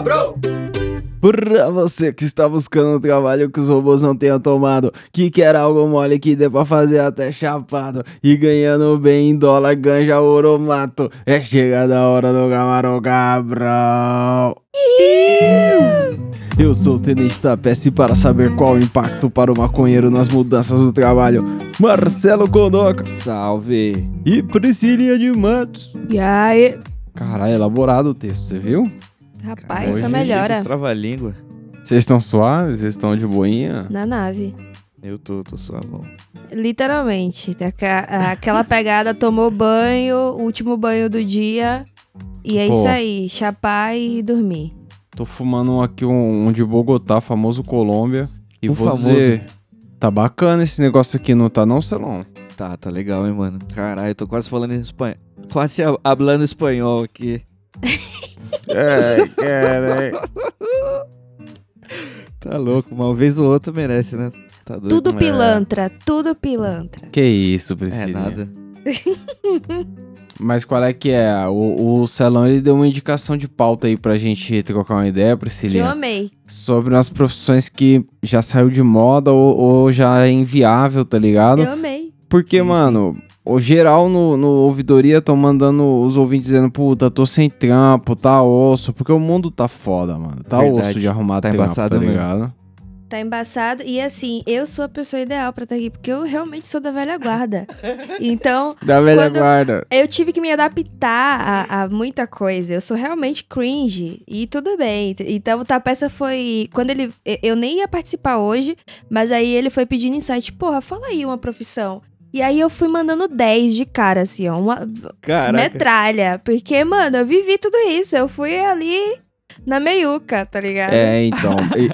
cabrão! Pra você que está buscando um trabalho que os robôs não tenham tomado, que quer algo mole que dê pra fazer até chapado, e ganhando bem em dólar, ganja, ouro, mato, é chegada a hora do camarão cabrão. Eu sou o Tenente Tapeste e para saber qual o impacto para o maconheiro nas mudanças do trabalho, Marcelo Condoca Salve! e Priscilinha de Matos. E aí, Caralho, elaborado o texto, você viu? Rapaz, só Hoje melhora Trava-língua. Vocês estão suaves? Vocês estão de boinha? na nave. Eu tô, tô suavão. Literalmente. Aquela pegada, tomou banho, último banho do dia. E é Pô. isso aí, chapar e dormir. Tô fumando um aqui, um, um de Bogotá, famoso Colômbia. E O vou famoso. dizer, tá bacana esse negócio aqui, não tá não, Celão? Tá, tá legal, hein, mano. Caralho, eu tô quase falando em espanhol. Quase a- hablando espanhol aqui. É, cara. Tá louco, uma vez ou outra merece, né? Tá doido. Tudo É. pilantra, tudo pilantra. Que isso, É Priscila. nada. Mas qual é que é? O, o Celão, ele deu uma indicação de pauta aí pra gente trocar uma ideia, Que eu amei. Sobre umas profissões que já saiu de moda ou, ou já é inviável, tá ligado? Eu amei. Porque, Sim, mano, o geral no, no ouvidoria estão mandando os ouvintes dizendo, puta, tô sem trampo, tá osso, porque o mundo tá foda, mano. Tá Verdade. osso de arrumar Tá trampo, embaçado tá mesmo. ligado? Tá embaçado. E assim, eu sou a pessoa ideal pra estar aqui, porque eu realmente sou da velha guarda. Então, Da velha guarda. eu tive que me adaptar a, a muita coisa. Eu sou realmente cringe e tudo bem. Então o Tapeça foi. Quando ele. eu- Eu nem ia participar hoje, mas aí ele foi pedindo insight. Porra, fala aí uma profissão. E aí eu fui mandando 10 de cara, assim, ó. Uma Caraca. metralha. Porque, mano, eu vivi tudo isso. Eu fui ali na meiuca, tá ligado? É, então. E,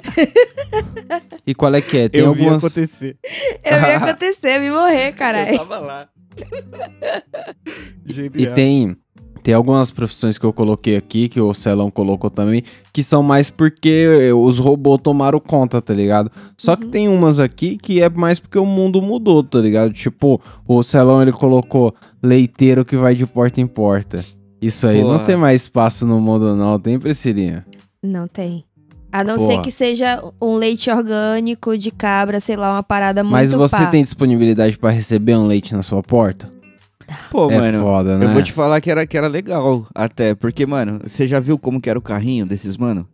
e qual é que é? Tem Eu vi algumas. acontecer. Eu ia acontecer, eu ia morrer, caralho. tava lá. E Genial. tem, tem algumas profissões que eu coloquei aqui, que o Celão colocou também, que são mais porque os robôs tomaram conta, tá ligado? Só que tem umas aqui que é mais porque o mundo mudou, tá ligado? Tipo, o Celão ele colocou leiteiro que vai de porta em porta. Isso aí Boa. não tem mais espaço no mundo, não, tem, Priscilinha? Não tem. A não Porra. ser que seja um leite orgânico de cabra, sei lá, uma parada muito Mas você pá. tem disponibilidade pra receber um leite na sua porta? Pô, é mano. foda, né? Eu vou te falar que era, que era legal, até. Porque, mano, você já viu como que era o carrinho desses, mano?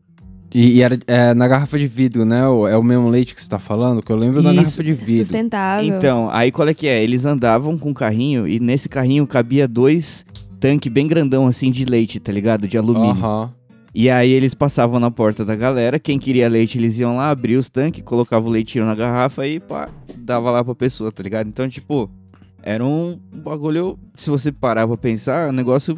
E, e era é, na garrafa de vidro, né? O- É o mesmo leite que você tá falando? Que eu lembro da Isso. garrafa de vidro. Sustentável. Então, aí qual é que é? Eles andavam com o carrinho e nesse carrinho cabia dois tanques bem grandão assim de leite, tá ligado? De alumínio. Aham. E aí eles passavam na porta da galera, quem queria leite eles iam lá, abriam os tanques, colocavam o leitinho na garrafa e pá, dava lá pra pessoa, tá ligado? Então, tipo, era um bagulho, se você parar pra pensar, um negócio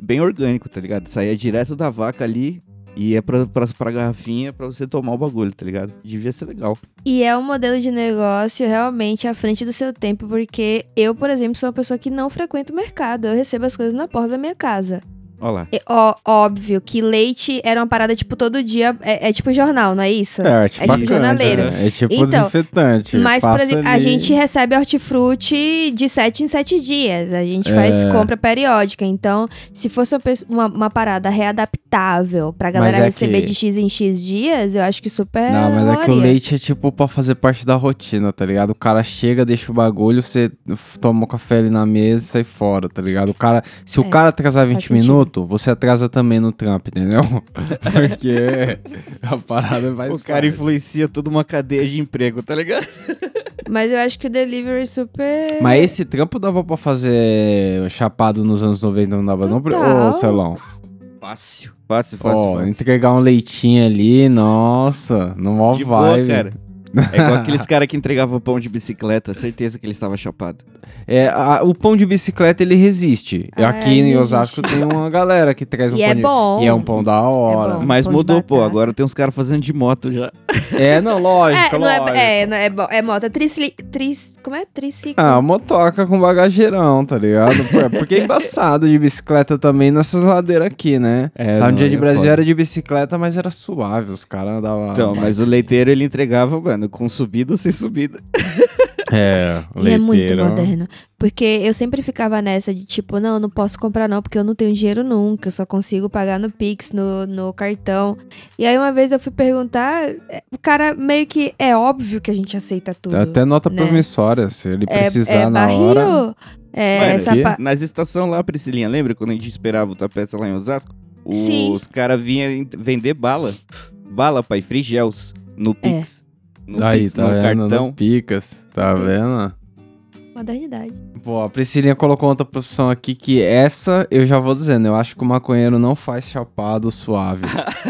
bem orgânico, tá ligado? Saía direto da vaca ali e ia pra, pra, pra garrafinha pra você tomar o bagulho, tá ligado? Devia ser legal. E é um modelo de negócio realmente à frente do seu tempo, porque eu, por exemplo, sou uma pessoa que não frequenta o mercado. Eu recebo as coisas na porta da minha casa. Olha lá. É ó- óbvio que leite era uma parada, tipo, todo dia. É, é tipo jornal, não é isso? É, é tipo, É tipo bacana, jornaleiro. né? É tipo Então, desinfetante. Mas, por exemplo, a ali. gente recebe hortifruti de 7 em 7 dias. A gente É. faz compra periódica. Então, se fosse uma, uma, parada readaptável pra galera é receber que- de X em X dias, eu acho que super. Não, mas é que o rolaria. leite é tipo pra fazer parte da rotina, tá ligado? O cara chega, deixa o bagulho, você toma o café ali na mesa e sai fora, tá ligado? O cara, se o É, cara atrasar 20 sentido. Minutos, você atrasa também no trampo, entendeu? Porque a parada vai o cara influencia toda uma cadeia de emprego, tá ligado? Mas eu acho que o delivery super. Mas esse trampo dava pra fazer chapado nos anos 90, não dava não? Total. Ô, Celão. Fácil. Fácil, fácil, Ó, fácil. entregar um leitinho ali, nossa, no mó De boa, vibe. cara. É igual aqueles caras que entregavam pão de bicicleta, certeza que ele estava chapado. É, a- o pão de bicicleta ele resiste. Ah, Aqui ele em Osasco resiste. tem uma galera que traz um E pão é de... bom. E é um pão da hora. bom. Mas mudou, pô. Agora tem uns caras fazendo de moto já. É, não, lógico, É, não lógico. é, é, não é, é moto, é triciclo. Tris, como é? Triciclo. Ah, motoca com bagageirão, tá ligado? Porque é embaçado de bicicleta também nessas ladeiras aqui, né? É, Lá no não, dia de é Brasil foda. era de bicicleta, mas era suave, os caras andavam... Então, mas o leiteiro ele entregava, mano, com subida ou sem subida. É, E é muito moderno. Porque eu sempre ficava nessa de tipo, não, eu não posso comprar não, porque eu não tenho dinheiro nunca, eu só consigo pagar no Pix, no, no cartão. E aí uma vez eu fui perguntar, é, o cara meio que é óbvio que a gente aceita tudo. Até nota né? promissória, se ele é, precisar é na barril, hora. É, Mano, essa pa- Nas estações lá, Priscilinha, lembra quando a gente esperava outra peça lá em Osasco? Sim. Os caras vinham vender bala. Bala, pai, frigels. No Pix. No Aí, Pix, tá no vendo? cartão. No Picas, tá Pix. vendo? modernidade. Pô, a Priscilinha colocou outra profissão aqui que essa eu já vou dizendo. Eu acho que o maconheiro não faz chapado suave.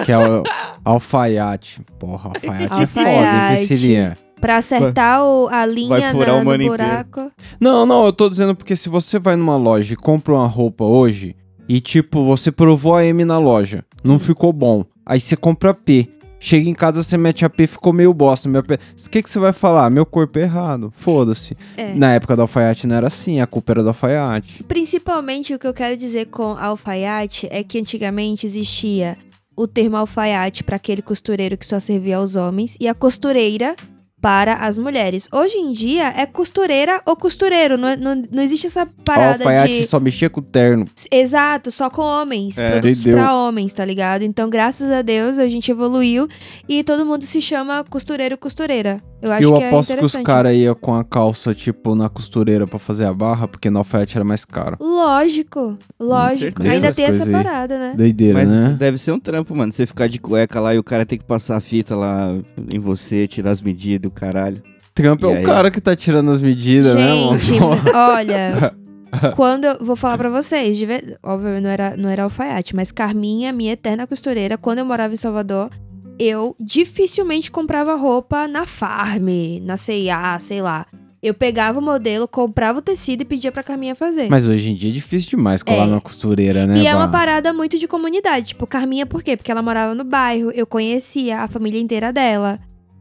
que é o alfaiate. Porra, alfaiate é foda, hein, Alfaiate. Priscilinha? Pra acertar o- a linha furar na- o no mano buraco. Não, não, eu tô dizendo porque se você vai numa loja e compra uma roupa hoje e, tipo, você provou a M na loja, não ficou bom. Aí você compra a P. Chega em casa, você mete a P, ficou meio bosta. meu P- O que, que você vai falar? Meu corpo é errado. Foda-se. É. Na época do alfaiate não era assim, a culpa era do alfaiate. Principalmente o que eu quero dizer com alfaiate é que antigamente existia o termo alfaiate para aquele costureiro que só servia aos homens e a costureira para as mulheres. Hoje em dia é costureira ou costureiro, não, não, não existe essa parada alfaiate de. só mexia com terno. Exato, só com homens, É. produtos para homens, tá ligado? Então, graças a Deus, a gente evoluiu e todo mundo se chama costureiro costureira. Eu acho eu que é aposto que os caras iam com a calça, tipo, na costureira pra fazer a barra, porque no alfaiate era mais caro. Lógico, lógico. Ainda tem essa parada, né? Doideira, Mas né? deve ser um trampo, mano. Você ficar de cueca lá e o cara tem que passar a fita lá em você, tirar as medidas do caralho. Trump é o aí? cara que tá tirando as medidas, né, Gente, mano? olha, quando eu vou falar pra vocês, de ver- óbvio, não era, não era alfaiate, mas Carminha, minha eterna costureira, quando eu morava em Salvador, eu dificilmente comprava roupa na Farm, na C&A, sei lá. Eu pegava o modelo, comprava o tecido e pedia pra Carminha fazer. Mas hoje em dia é difícil demais colar É. na costureira, né? E é uma parada muito de comunidade. Tipo, Carminha, por quê? Porque ela morava no bairro, eu conhecia a família inteira dela.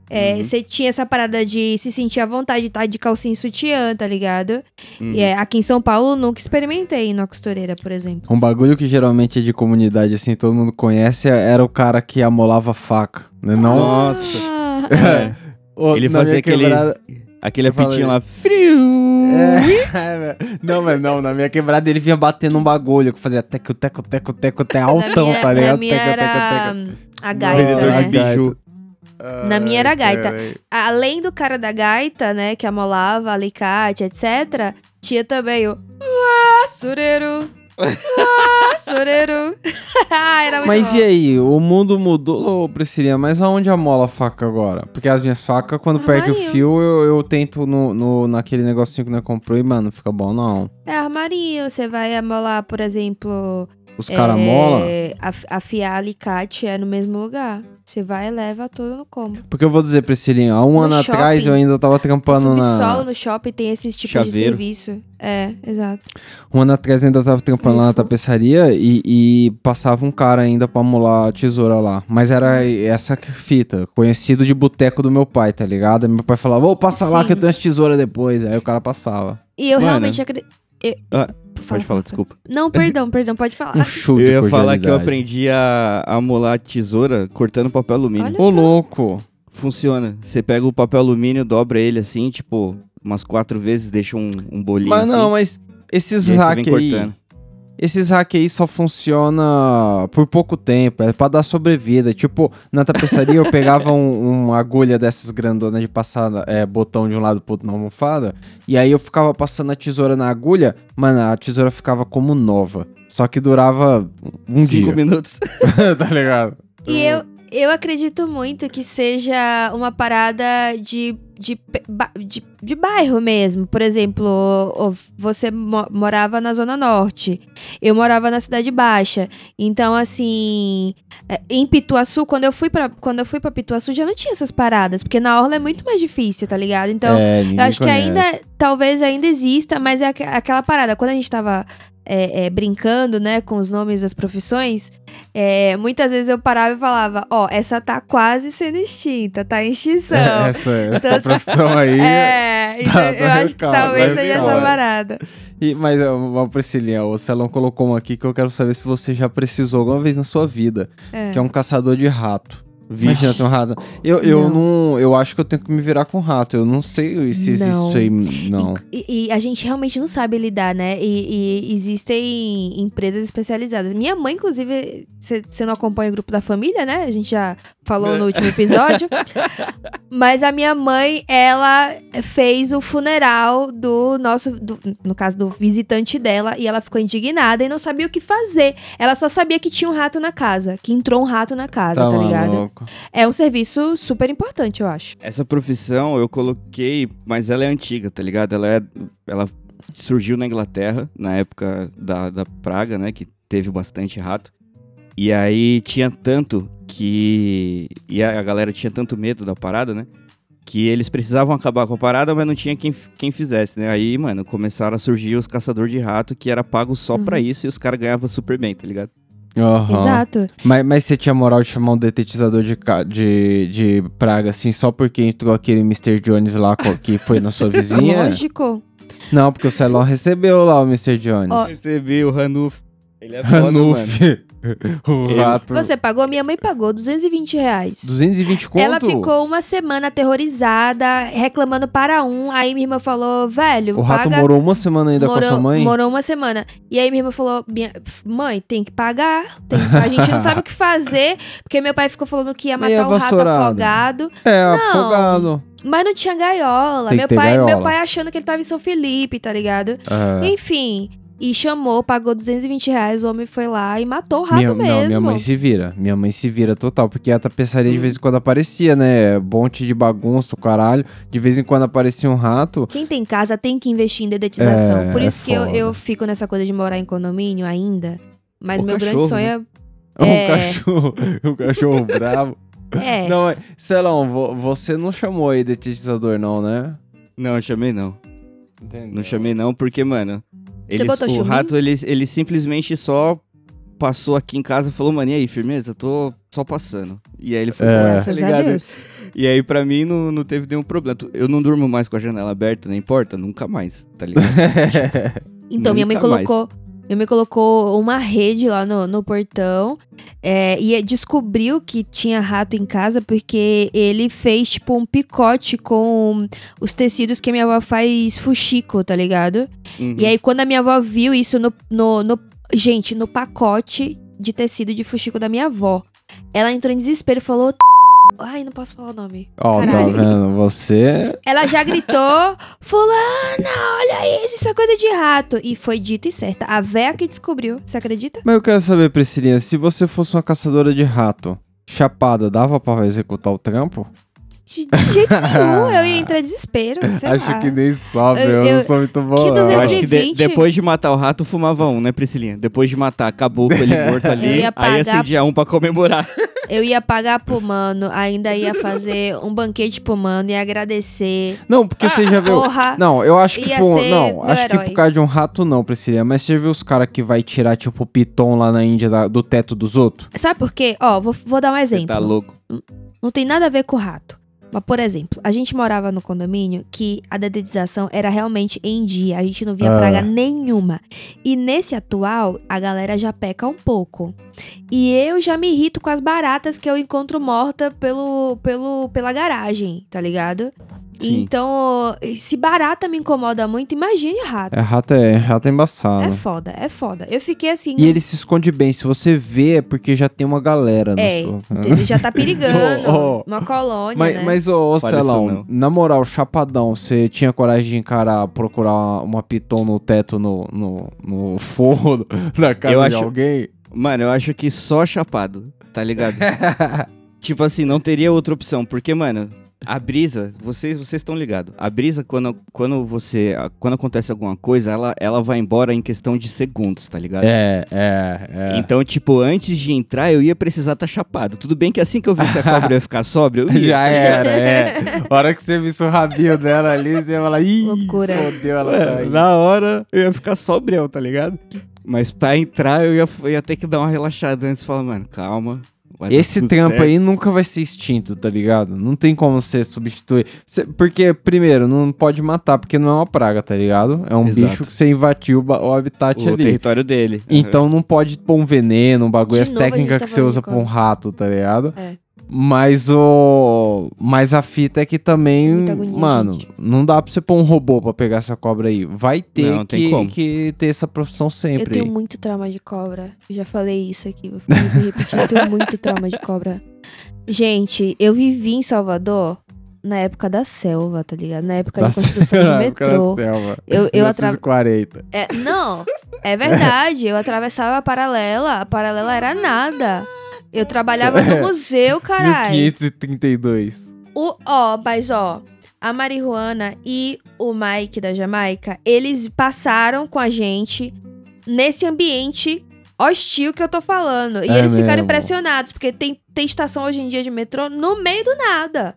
É, Uhum. Você tinha essa parada de se sentir à vontade de estar de calcinha e sutiã, tá ligado? Uhum. E é, aqui em São Paulo, nunca experimentei numa costureira, por exemplo. Um bagulho que geralmente é de comunidade, assim, todo mundo conhece, era o cara que amolava faca, né? Não... Nossa. Ah, É. Ô, Ele na fazia aquele- quebrada- Aquele apitinho lá, frio. É, não, mas não, na minha quebrada ele vinha batendo um bagulho que fazia teco, teco, teco, teco, até altão, na minha, tá na ligado? minha Teco, teco, era teco. a gaita, né? de biju. Na minha era Ai, gaita. Além do cara da gaita, né, que amolava, alicate, etc., tinha também o Ah, sureiro. Ah, sureiro. Ah, era muito Mas bom. e aí, o mundo mudou, Priscilinha, mas aonde amola a faca agora? Porque as minhas facas, quando perde o Armarinho. fio, eu, eu tento no, no, naquele negocinho que nós comprou e, mano, não fica bom não. É armarinho, você vai amolar, por exemplo... Os caras mola. é, af- afiar alicate é no mesmo lugar. Você vai e leva tudo no combo. Porque eu vou dizer, Priscilinha, há um No ano atrás shopping. eu ainda tava trampando Subsolo na. no shopping tem esses tipos de Chaveiro. serviço. É, exato. Um ano atrás eu ainda tava trampando lá na Info. tapeçaria e, e passava um cara ainda pra molar a tesoura lá. Mas era essa que- fita, conhecido de boteco do meu pai, tá ligado? Meu pai falava, ô, passa lá que eu tenho as tesouras depois. Aí o cara passava. E eu Mano. realmente acredito. Pode falar, desculpa. Não, perdão, perdão, pode falar. Um chute. Eu ia falar que eu aprendi a, a molar a tesoura cortando papel alumínio. Olha Ô, só. louco. Funciona. Você pega o papel alumínio, dobra ele assim, tipo, umas quatro vezes, deixa um, um bolinho Mas assim. não, mas esses e aí você hack vem aí, cortando. Esses hack aí só funciona por pouco tempo, é pra dar sobrevida. Tipo, na tapeçaria eu pegava um- uma agulha dessas grandonas de passar é, botão de um lado pro outro na almofada, e aí eu ficava passando a tesoura na agulha, mano, a tesoura ficava como nova. Só que durava um Cinco dia, minutos. tá ligado? E eu, eu acredito muito que seja uma parada de, de, de, de bairro mesmo. Por exemplo, você mo- morava na Zona Norte, eu morava na Cidade Baixa. Então, assim, é, em Pituaçu, quando eu fui pra, quando eu fui pra Pituaçu, já não tinha essas paradas, porque na Orla é muito mais difícil, tá ligado? Então, é, eu acho que conhece. ainda, talvez ainda exista, mas é aqu- aquela parada. Quando a gente tava é, é, brincando, né, com os nomes das profissões, é, muitas vezes eu parava e falava, ó, essa tá quase sendo extinta, tá em extinção. Essa, essa Então- profissão aí. É, então Tá, eu acho que talvez mas seja essa parada. E, mas, Priscilinha, o Celão colocou uma aqui que eu quero saber se você já precisou alguma vez na sua vida. É. Que é um caçador de rato. Imagina Vixe. ter um rato. Eu, eu Não. não. Eu acho que eu tenho que me virar com rato. Eu não sei se existe Não. isso aí. Não. E, e a gente realmente não sabe lidar, né? E, e existem empresas especializadas. Minha mãe, inclusive, você não acompanha o grupo da família, né? A gente já falou no último episódio. Mas a minha mãe, ela fez o funeral do nosso, do- no caso do visitante dela, e ela ficou indignada e não sabia o que fazer. Ela só sabia que tinha um rato na casa, que entrou um rato na casa, tá, ligado? maluco. É um serviço super importante, eu acho. Essa profissão eu coloquei, mas ela é antiga, tá ligado? Ela é. Ela surgiu na Inglaterra, na época da, da praga, né? Que teve bastante rato. E aí tinha tanto que. E a, galera tinha tanto medo da parada, né? Que eles precisavam acabar com a parada, mas não tinha quem, quem fizesse, né? Aí, mano, começaram a surgir os caçadores de rato que era pago só pra isso e os caras ganhavam super bem, tá ligado? Aham. Exato. Mas, mas você tinha moral de chamar um detetizador de, de, de praga assim só porque entrou aquele Mr. Jones lá que foi na sua vizinha? Lógico. Não, porque o Celão recebeu lá o Mr. Jones. Ó, Recebi o Ranulf. Ele é foda, mano. O Ele- rato. Você pagou? Minha mãe pagou 220 reais. 220 conto? Ela ficou uma semana aterrorizada, reclamando para um. Aí minha irmã falou, velho, O rato paga... morou uma semana ainda com a sua mãe? Morou uma semana. E aí minha irmã falou, minha... mãe, tem que pagar. tem A gente não sabe o que fazer, porque meu pai ficou falando que ia matar o rato vassourada. afogado. É, Não. afogado. Mas não tinha gaiola. Tem Meu pai, gaiola. meu pai achando que ele tava em São Felipe, tá ligado? É. Enfim. E chamou, pagou 220 reais, o homem foi lá e matou o rato minha, mesmo. Não, minha mãe se vira. Minha mãe se vira total. Porque a tapeçaria de vez em quando aparecia, né? Monte de bagunça, o caralho. De vez em quando aparecia um rato. Quem tem casa tem que investir em dedetização. É, Por é isso que eu, eu fico nessa coisa de morar em condomínio ainda. Mas O meu grande cachorro, sonho né? Um É. cachorro. Um cachorro bravo. é. É. Não, mas, Celão, vo- você não chamou aí detetizador, não, né? Não, eu chamei não. Entendeu? Não chamei não, porque, mano. Você eles- botou o rato, ele, ele simplesmente só passou aqui em casa e falou, mano, e aí, firmeza? Tô só passando. E aí ele foi É. tá ligado? E aí, pra mim, não, não teve nenhum problema. Eu não durmo mais com a janela aberta, nem porta, nunca mais, tá ligado? Então, minha mãe Nunca mais. Minha mãe colocou uma rede lá no, no portão é, e descobriu que tinha rato em casa porque ele fez, tipo, um picote com os tecidos que a minha avó faz fuxico, tá ligado? Uhum. E aí, quando a minha avó viu isso no, no, no- Gente, no pacote de tecido de fuxico da minha avó, ela entrou em desespero e falou. Ai, não posso falar o nome. Ó, tá Caralho. vendo? Você. Ela já gritou: Fulana, olha isso, isso é coisa de rato. E foi dito e certa. A véia que descobriu, você acredita? Mas eu quero saber, Priscilinha, se você fosse uma caçadora de rato, chapada, dava pra executar o trampo? De, de jeito nenhum, eu ia entrar em desespero. Sei Acho lá. que nem sobe, Eu- eu, eu- não sou muito bom. que não. Eu acho que de- 220. depois de matar o rato, fumava um, né, Priscilinha? Depois de matar, acabou com ele morto ali. ia Aí acendia um pra comemorar. Eu ia pagar pro mano, ainda ia fazer um banquete pro mano, ia agradecer. Não, porque você já viu. Porra! Não, eu acho que por. Não, acho que herói. por causa de um rato não, Priscilinha. Mas você viu os caras que vai tirar, tipo, piton lá na Índia da- do teto dos outros? Sabe por quê? Ó, vou, vou dar um Você exemplo. tá louco. Não tem nada a ver com rato. Mas, por exemplo, a gente morava no condomínio que a dedetização era realmente em dia. A gente não via Ah. praga nenhuma. E nesse atual, a galera já peca um pouco. E eu já me irrito com as baratas que eu encontro morta pelo, pelo, pela garagem, tá ligado? Sim. Então, se barata me incomoda muito, imagine rato. É, rato é, rato é embaçado. É foda, é foda. Eu fiquei assim. E ele se esconde bem. Se você vê, é porque já tem uma galera. no É, seu- ele já tá perigando. Ô, ô. Uma colônia, Mas, né? mas ô, Celão, não. na moral, chapadão, você tinha coragem de encarar, procurar uma piton no teto, no, no, no forro da casa Eu de acho- alguém? Mano, eu acho que só chapado, tá ligado? tipo assim, não teria outra opção. Porque, mano, a brisa, vocês vocês estão ligados. A brisa, quando, quando você. Quando acontece alguma coisa, ela, ela vai embora em questão de segundos, tá ligado? É, é, é. Então, tipo, antes de entrar, eu ia precisar estar chapado. Tudo bem que assim que eu vi se a cobra ia ficar sóbria, eu ia. Já era, é. A hora que você visse o rabinho dela ali, você ia falar, ih, Loucura. fodeu, ela tá na hora eu ia ficar sobrião, tá ligado? Mas pra entrar eu ia, eu ia ter que dar uma relaxada antes e falar, mano, calma. Vai Esse trampo certo. aí nunca vai ser extinto, tá ligado? Não tem como você substituir. Cê- porque, primeiro, não pode matar, porque não é uma praga, tá ligado? É um Exato. bicho que você invadiu o o habitat o ali. território dele. Então não pode pôr um veneno, um bagulho, De as novo, técnicas tá que você usa de pra um rato, tá ligado? É. Mas o. Mas a fita é que também. Agonia, mano, gente. não dá pra você pôr um robô pra pegar essa cobra aí. Vai ter Não, que, que ter essa profissão Eu sempre. tenho muito trauma de cobra. Eu já falei isso aqui, vou repetir. Eu tenho muito trauma de cobra. Gente, eu vivi em Salvador na época da selva, tá ligado? Na época Da de construção de Na época da metrô. selva. Eu, eu atra... 1940. É, não, é verdade. Eu atravessava a paralela. A paralela era nada. Eu trabalhava no museu, caralho. 1532. O, ó, mas ó, a marihuana e o Mike da Jamaica, eles passaram com a gente nesse ambiente hostil que eu tô falando. E É eles ficaram mesmo. impressionados, porque tem, tem estação hoje em dia de metrô no meio do nada.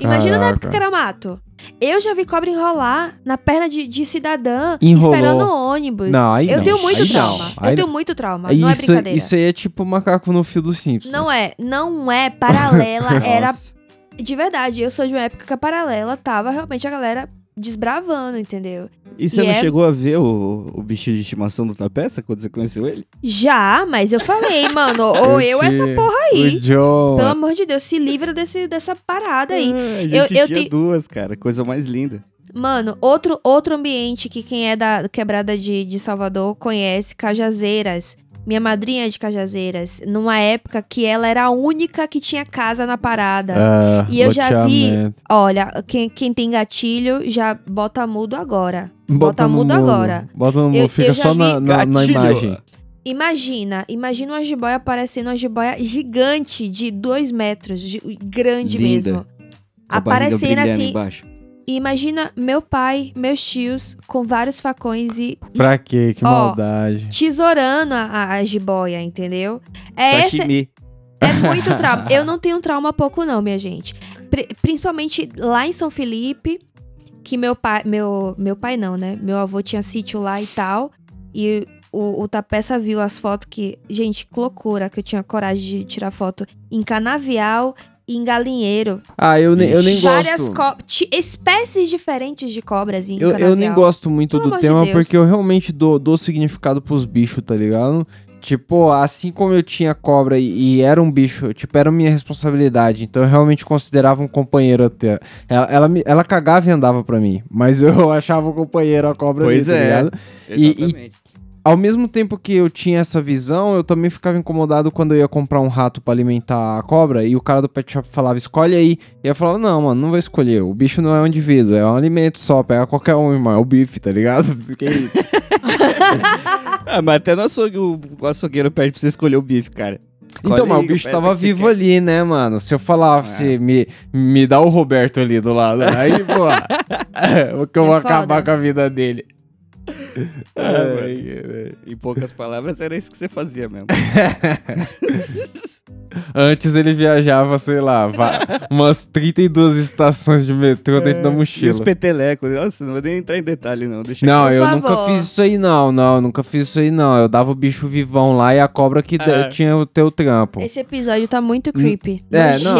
Imagina na época Caraca. que era mato. Eu já vi cobra enrolar na perna de, de cidadã, Enrolou. esperando o ônibus. Não, aí eu não. tenho muito Aí não. trauma. Aí eu tenho não. muito trauma. não é isso, brincadeira. isso aí é tipo macaco no fio dos Simpsons. Não é, não é paralela, era de verdade, eu sou de uma época que a paralela tava realmente a galera desbravando, entendeu? E você E não é- chegou a ver o, o bichinho de estimação do Tapeça quando você conheceu ele? Já, mas eu falei, mano, ou eu essa porra aí. Pelo amor de Deus, se livra desse, dessa parada aí. Ah, a gente Eu- eu tinha te- duas, cara. Coisa mais linda. Mano, outro, outro ambiente que quem é da quebrada de, de Salvador conhece, Cajazeiras. Minha madrinha é de Cajazeiras, numa época que ela era a única que tinha casa na parada. Ah, E eu já vi-. Olha, quem, quem tem gatilho já bota mudo agora. Bota, no mudo agora. Bota no mudo, Eu- fica eu só na, na, na imagem. Imagina, imagina uma jiboia parecendo uma jiboia gigante de dois metros, grande Linda. mesmo. Com Aparecendo assim. Embaixo. E imagina meu pai, meus tios, com vários facões e Pra quê? Que Ó, maldade. tesourando a, a- a jiboia, entendeu? É, essa, Sashimi. é muito trauma. Eu não tenho trauma pouco, não, minha gente. Pri- principalmente lá em São Felipe, que meu pai. Meu, meu pai não, né? Meu avô tinha sítio lá e tal. E o, o Tapeça viu as fotos que. Gente, que loucura que eu tinha coragem de tirar foto em canavial em galinheiro. Ah, eu, nem eu nem Várias gosto. ti- espécies diferentes de cobras em Eu, canavial. eu nem gosto muito Pelo do de tema Deus. porque eu realmente dou, dou significado pros bichos, tá ligado? Tipo, assim como eu tinha cobra e, e era um bicho, tipo, era minha responsabilidade. Então eu realmente considerava um companheiro até. Ela, ela, me- ela cagava e andava pra mim. Mas eu achava um companheiro a cobra Pois dele, tá é. ligado? E- e- Exatamente. Ao mesmo tempo que eu tinha essa visão, eu também ficava incomodado quando eu ia comprar um rato pra alimentar a cobra e o cara do pet shop falava, escolhe aí. E eu falava, não, mano, não vai escolher. O bicho não é um indivíduo, é um alimento só. Pega qualquer um, irmão. É o bife, tá ligado? Que isso? Ah, mas até no açougue, o, açougueiro pede pra você escolher o bife, cara. Escolhe então, mas o bicho tava vivo quer. ali, né, mano? Se eu falar, É. me, me dá o Roberto ali do lado. Aí, pô, que eu vou É acabar com a vida dele. Ah, Ai, mano. ai. Em poucas palavras, era isso que você fazia mesmo. Antes ele viajava, sei lá, umas 32 estações de metrô dentro da E os mochila. petelecos. Nossa, não vou nem entrar em detalhe, não. Deixa Não, eu favor. nunca fiz isso aí, não, não, nunca fiz isso aí, não. Eu dava o bicho vivão lá e a cobra que de- É. tinha o teu trampo. Esse episódio tá muito creepy. é, não.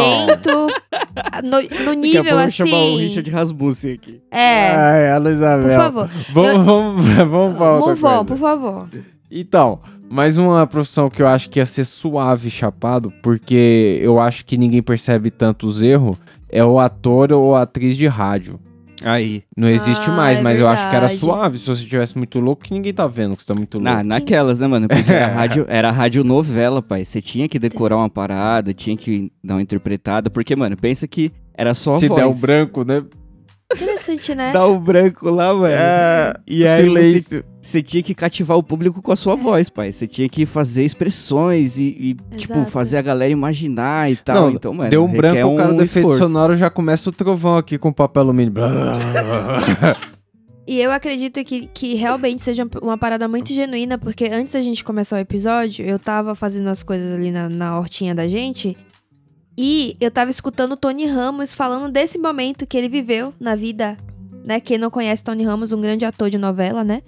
No, no Daqui a nível pouco eu vou assim. chamar o Richard Rasmussen aqui. É. Ai, a Isabel. Por favor. Vamos, Eu- vamos, vamos pra outra Move on, coisa. por favor. Então, mais uma profissão que eu acho que ia ser suave chapado, porque eu acho que ninguém percebe tanto os erros, é o ator ou a atriz de rádio. Aí. Não existe Ah, mais, é mas eu acho que era verdade. suave. Se você tivesse muito louco, que ninguém tá vendo que você tá muito louco. Na, naquelas, né, mano? Porque era rádio, era rádio novela, pai. Você tinha que decorar uma parada, tinha que dar uma interpretada. Porque, mano, pensa que era só a Se voz. der o branco, né? Interessante, né? Dá o branco lá, mano. É, e aí você, silêncio. você tinha que cativar o público com a sua voz, pai. Você tinha que fazer expressões e, e, tipo, fazer a galera imaginar e tal. Não, então, mano, Deu um branco, requer o cara um do efeito sonoro já começa o trovão aqui com papel alumínio. E eu acredito que, que realmente seja uma parada muito genuína, porque antes da gente começar o episódio, eu tava fazendo as coisas ali na, na hortinha da gente. E eu tava escutando o Tony Ramos falando desse momento que ele viveu na vida, né? Quem não conhece Tony Ramos, um grande ator de novela, né?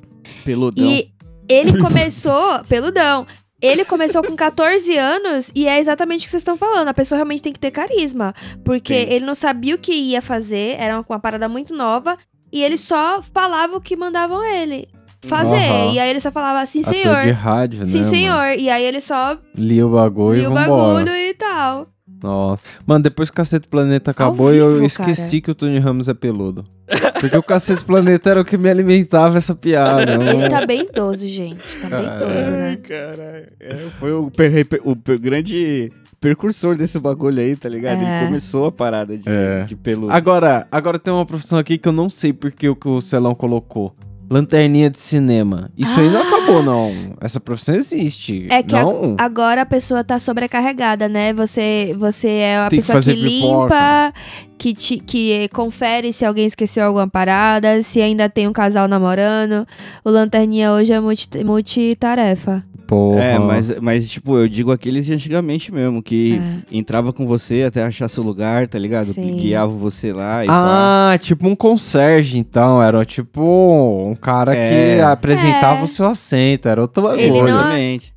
Peludão. E ele começou, peludão. Ele começou com 14 anos e é exatamente o que vocês estão falando. A pessoa realmente tem que ter carisma. Porque Tem. ele não sabia o que ia fazer, era uma, uma parada muito nova. E ele só falava o que mandavam ele fazer. Aham. E aí ele só falava, sim, Ator de senhor. rádio, né? Sim, mano? senhor. E aí ele só Lia o bagulho lia o bagulho e tal. Nossa. Mano, depois que o Cacete Planeta acabou, vivo, eu esqueci que o Tony Ramos é peludo. Porque o Cacete Planeta era o que me alimentava essa piada. Ele tá bem idoso, gente. Tá bem idoso, né? caralho. É, foi o, per- per- o per- grande percursor desse bagulho aí, tá ligado? É. Ele começou a parada de, É. de peludo. Agora, agora tem uma profissão aqui que eu não sei porque o que o Celão colocou. Lanterninha de cinema. Isso aí não Ah! acabou, não. Essa profissão existe. É que a- não? Agora a pessoa tá sobrecarregada, né? Você, você é a que pessoa que, pipoca. limpa, que, te, que confere se alguém esqueceu alguma parada, se ainda tem um casal namorando. O Lanterninha hoje é multi- multitarefa. Porra. É, mas, mas, tipo, eu digo aqueles de antigamente mesmo, que É. entrava com você até achar seu lugar, tá ligado? Sim. Guiava você lá e pá. Ah, tipo um conserge, então. Era tipo um cara que É. apresentava É. o seu assento. Era outro bagulho. Não- Exatamente.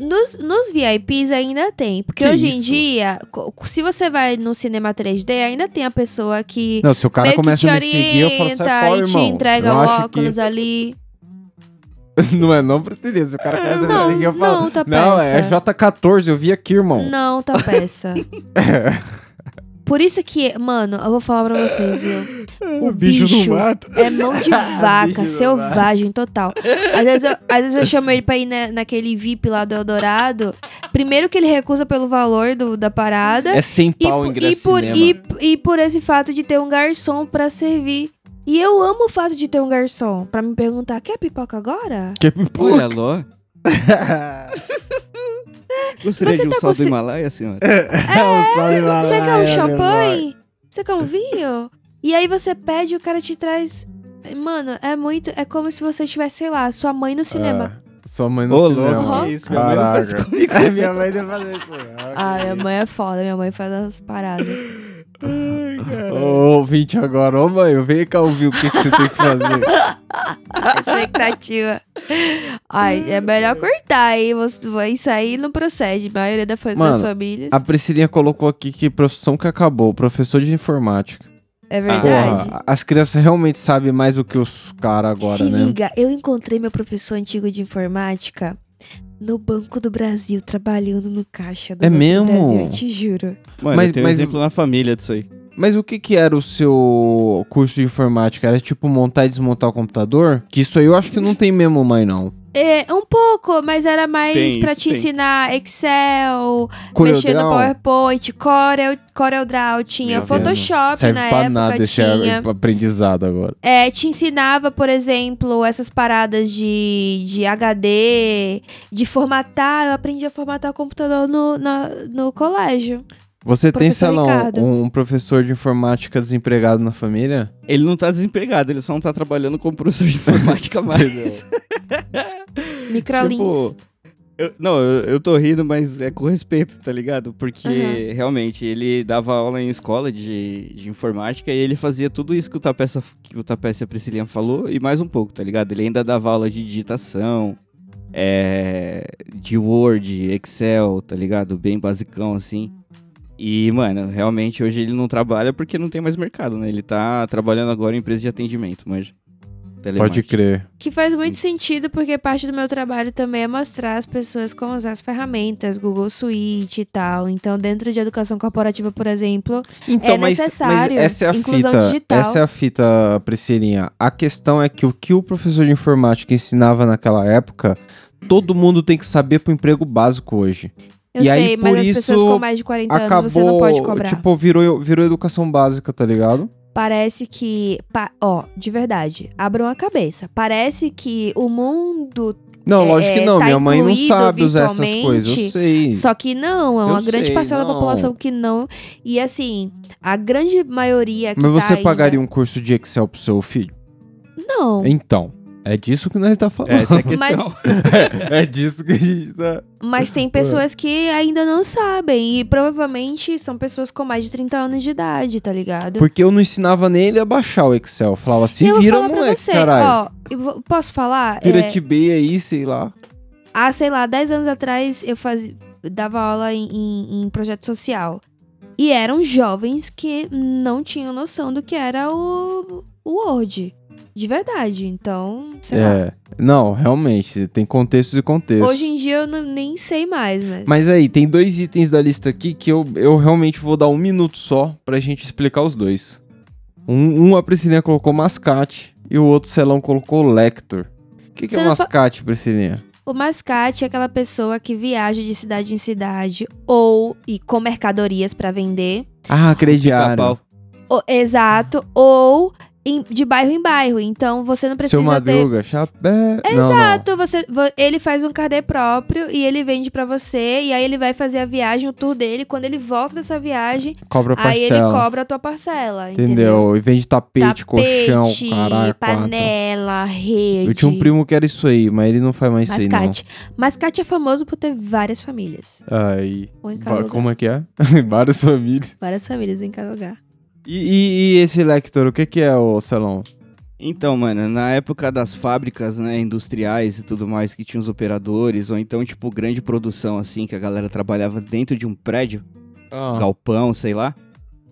Nos, nos VIPs ainda tem, porque Que hoje em isso? dia, co- se você vai no cinema 3D, ainda tem a pessoa que Não, se o cara que começa a me seguir, eu falo, sai fora, e te irmão. entrega eu óculos ali. não é não precisa. Se o cara a me Não, seguir, eu falo... não, tá Não, é peça. J14, eu vi aqui, irmão. Não, tá peça. Por isso que, mano, eu vou falar pra vocês, viu? O bicho, mato. é mão de vaca, Bicho selvagem total. Às vezes, eu, às vezes eu chamo ele pra ir na, naquele VIP lá do Eldorado. Primeiro que ele recusa pelo valor do, da parada. É sem e, pau o po- ingresso e, por, e, e por esse fato de ter um garçom pra servir. E eu amo o fato de ter um garçom. Pra me perguntar, quer pipoca agora? Que pipoca. Olha lá. Gostaria Você de um tá sal com do Himalaia, senhora? É, o sol de Você quer um Himalaia, champanhe? Você quer um vinho? E aí você pede e o cara te traz. Mano, é muito. É como se você tivesse, sei lá, sua mãe no cinema. É, sua mãe no Ô, cinema. louco, isso? Minha mãe não faz Caraca. comigo. É, minha mãe deve fazer isso. Ah, minha mãe é foda, minha mãe faz umas paradas. Ô, ouvinte agora, ô mãe, vem cá ouvir o que, que você tem que fazer. Expectativa. Ai, é melhor cortar, hein? Você- Isso aí não procede. A maioria da fa- Mano, das famílias. A Priscilinha colocou aqui que profissão que acabou, professor de informática. É verdade. Porra, as crianças realmente sabem mais do que os caras agora, Se né? liga, eu encontrei meu professor antigo de informática no Banco do Brasil, trabalhando no caixa do É Banco mesmo? do Brasil, eu te juro. Mano, Mas- eu tenho mas- um exemplo na família disso aí. Mas o que que era o seu curso de informática? Era tipo montar e desmontar o computador? Que isso aí eu acho que não tem mesmo mãe, não. É, um pouco, mas era mais Tem, pra isso te tem. ensinar Excel, Corel mexer no Draw? PowerPoint, Corel, Corel Draw, tinha Meu Deus. Photoshop Serve na pra época, nada esse tinha. aprendizado agora. É, te ensinava, por exemplo, essas paradas de, de HD, de formatar. Eu aprendi a formatar o computador no, na- no colégio. Você tem, Professor Salão, Ricardo. um professor de informática desempregado na família? Ele não tá desempregado, ele só não tá trabalhando como professor de informática mais. Microlins. Tipo, eu- não, eu, eu tô rindo, mas é com respeito, tá ligado? Porque Aham. realmente ele dava aula em escola de, de informática e ele fazia tudo isso que o Tapeça, que o Tapeça e a Priscilinha falou e mais um pouco, tá ligado? Ele ainda dava aula de digitação, é, de Word, Excel, tá ligado? Bem basicão assim. E, mano, realmente hoje ele não trabalha porque não tem mais mercado, né? Ele tá trabalhando agora em empresa de atendimento, mas. Pode crer. Que faz muito sentido, porque parte do meu trabalho também é mostrar às pessoas como usar as ferramentas, Google Suite e tal. Então, dentro de educação corporativa, por exemplo, Então, É mas, necessário mas essa é a inclusão fita. digital. Essa é a fita, Priscilinha. A questão é que o que o professor de informática ensinava naquela época, todo mundo tem que saber pro emprego básico hoje. Eu E aí, sei, mas por as pessoas com mais de 40 Acabou, anos você não pode cobrar. tipo, virou, virou educação básica, tá ligado? Parece que. pa- Ó, de verdade, abram a cabeça. Parece que o mundo. Não, É, lógico que é, não. tá Minha mãe não sabe usar essas coisas, eu sei. Só que não, é uma Eu grande sei, parcela da não. população que não. E assim, a grande maioria que Mas você tá pagaria um curso de Excel pro seu filho? Não. Então, é disso que nós tá falando. Essa é a questão. é disso que a gente tá. Mas tem pessoas que ainda não sabem. E provavelmente são pessoas com mais de 30 anos de idade, tá ligado? Porque eu não ensinava nele a baixar o Excel. Eu falava, se E eu vou vira, falar pra moleque, você, caralho. ó, posso falar? Vira É, TB aí, sei lá. há, sei lá, 10 anos atrás eu fazia, dava aula em, em- em projeto social. E eram jovens que não tinham noção do que era o, o Word. De verdade. Então, sei lá. É. Não, realmente, tem contextos e contextos. Hoje em dia eu não- nem sei mais, mas. Mas aí, tem dois itens da lista aqui que eu, eu realmente vou dar um minuto só pra gente explicar os dois. Um, um a Priscilinha colocou mascate e o outro Celão colocou Lector. O que, que é fa- mascate, Priscilinha? O mascate é aquela pessoa que viaja de cidade em cidade ou e com mercadorias pra vender. Ah, crediário. Exato. Ou em- de bairro em bairro. Então você não Seu precisa ter. Madruga, chapéu. Não, não. Exato, você, vo- ele faz um carnê próprio e ele vende pra você, e aí ele vai fazer a viagem, o tour dele. Quando ele volta dessa viagem, Cobra aí ele parcela. cobra a tua parcela. Entendeu? Entendeu? E vende tapete, colchão, caralho, quatro. panela, rede. Eu tinha um primo que era isso aí, mas ele não faz mais isso aí. Mascate. Mascate é famoso por ter várias famílias. Aí. Ou em cada lugar. Como é que é? Várias famílias. Várias famílias em cada lugar. E, e- e esse Lector, o que que é, o Celão? Então, mano, na época das fábricas, né, industriais e tudo mais, que tinha os operadores, ou então, tipo, grande produção, assim, que a galera trabalhava dentro de um prédio, Ah, galpão, sei lá,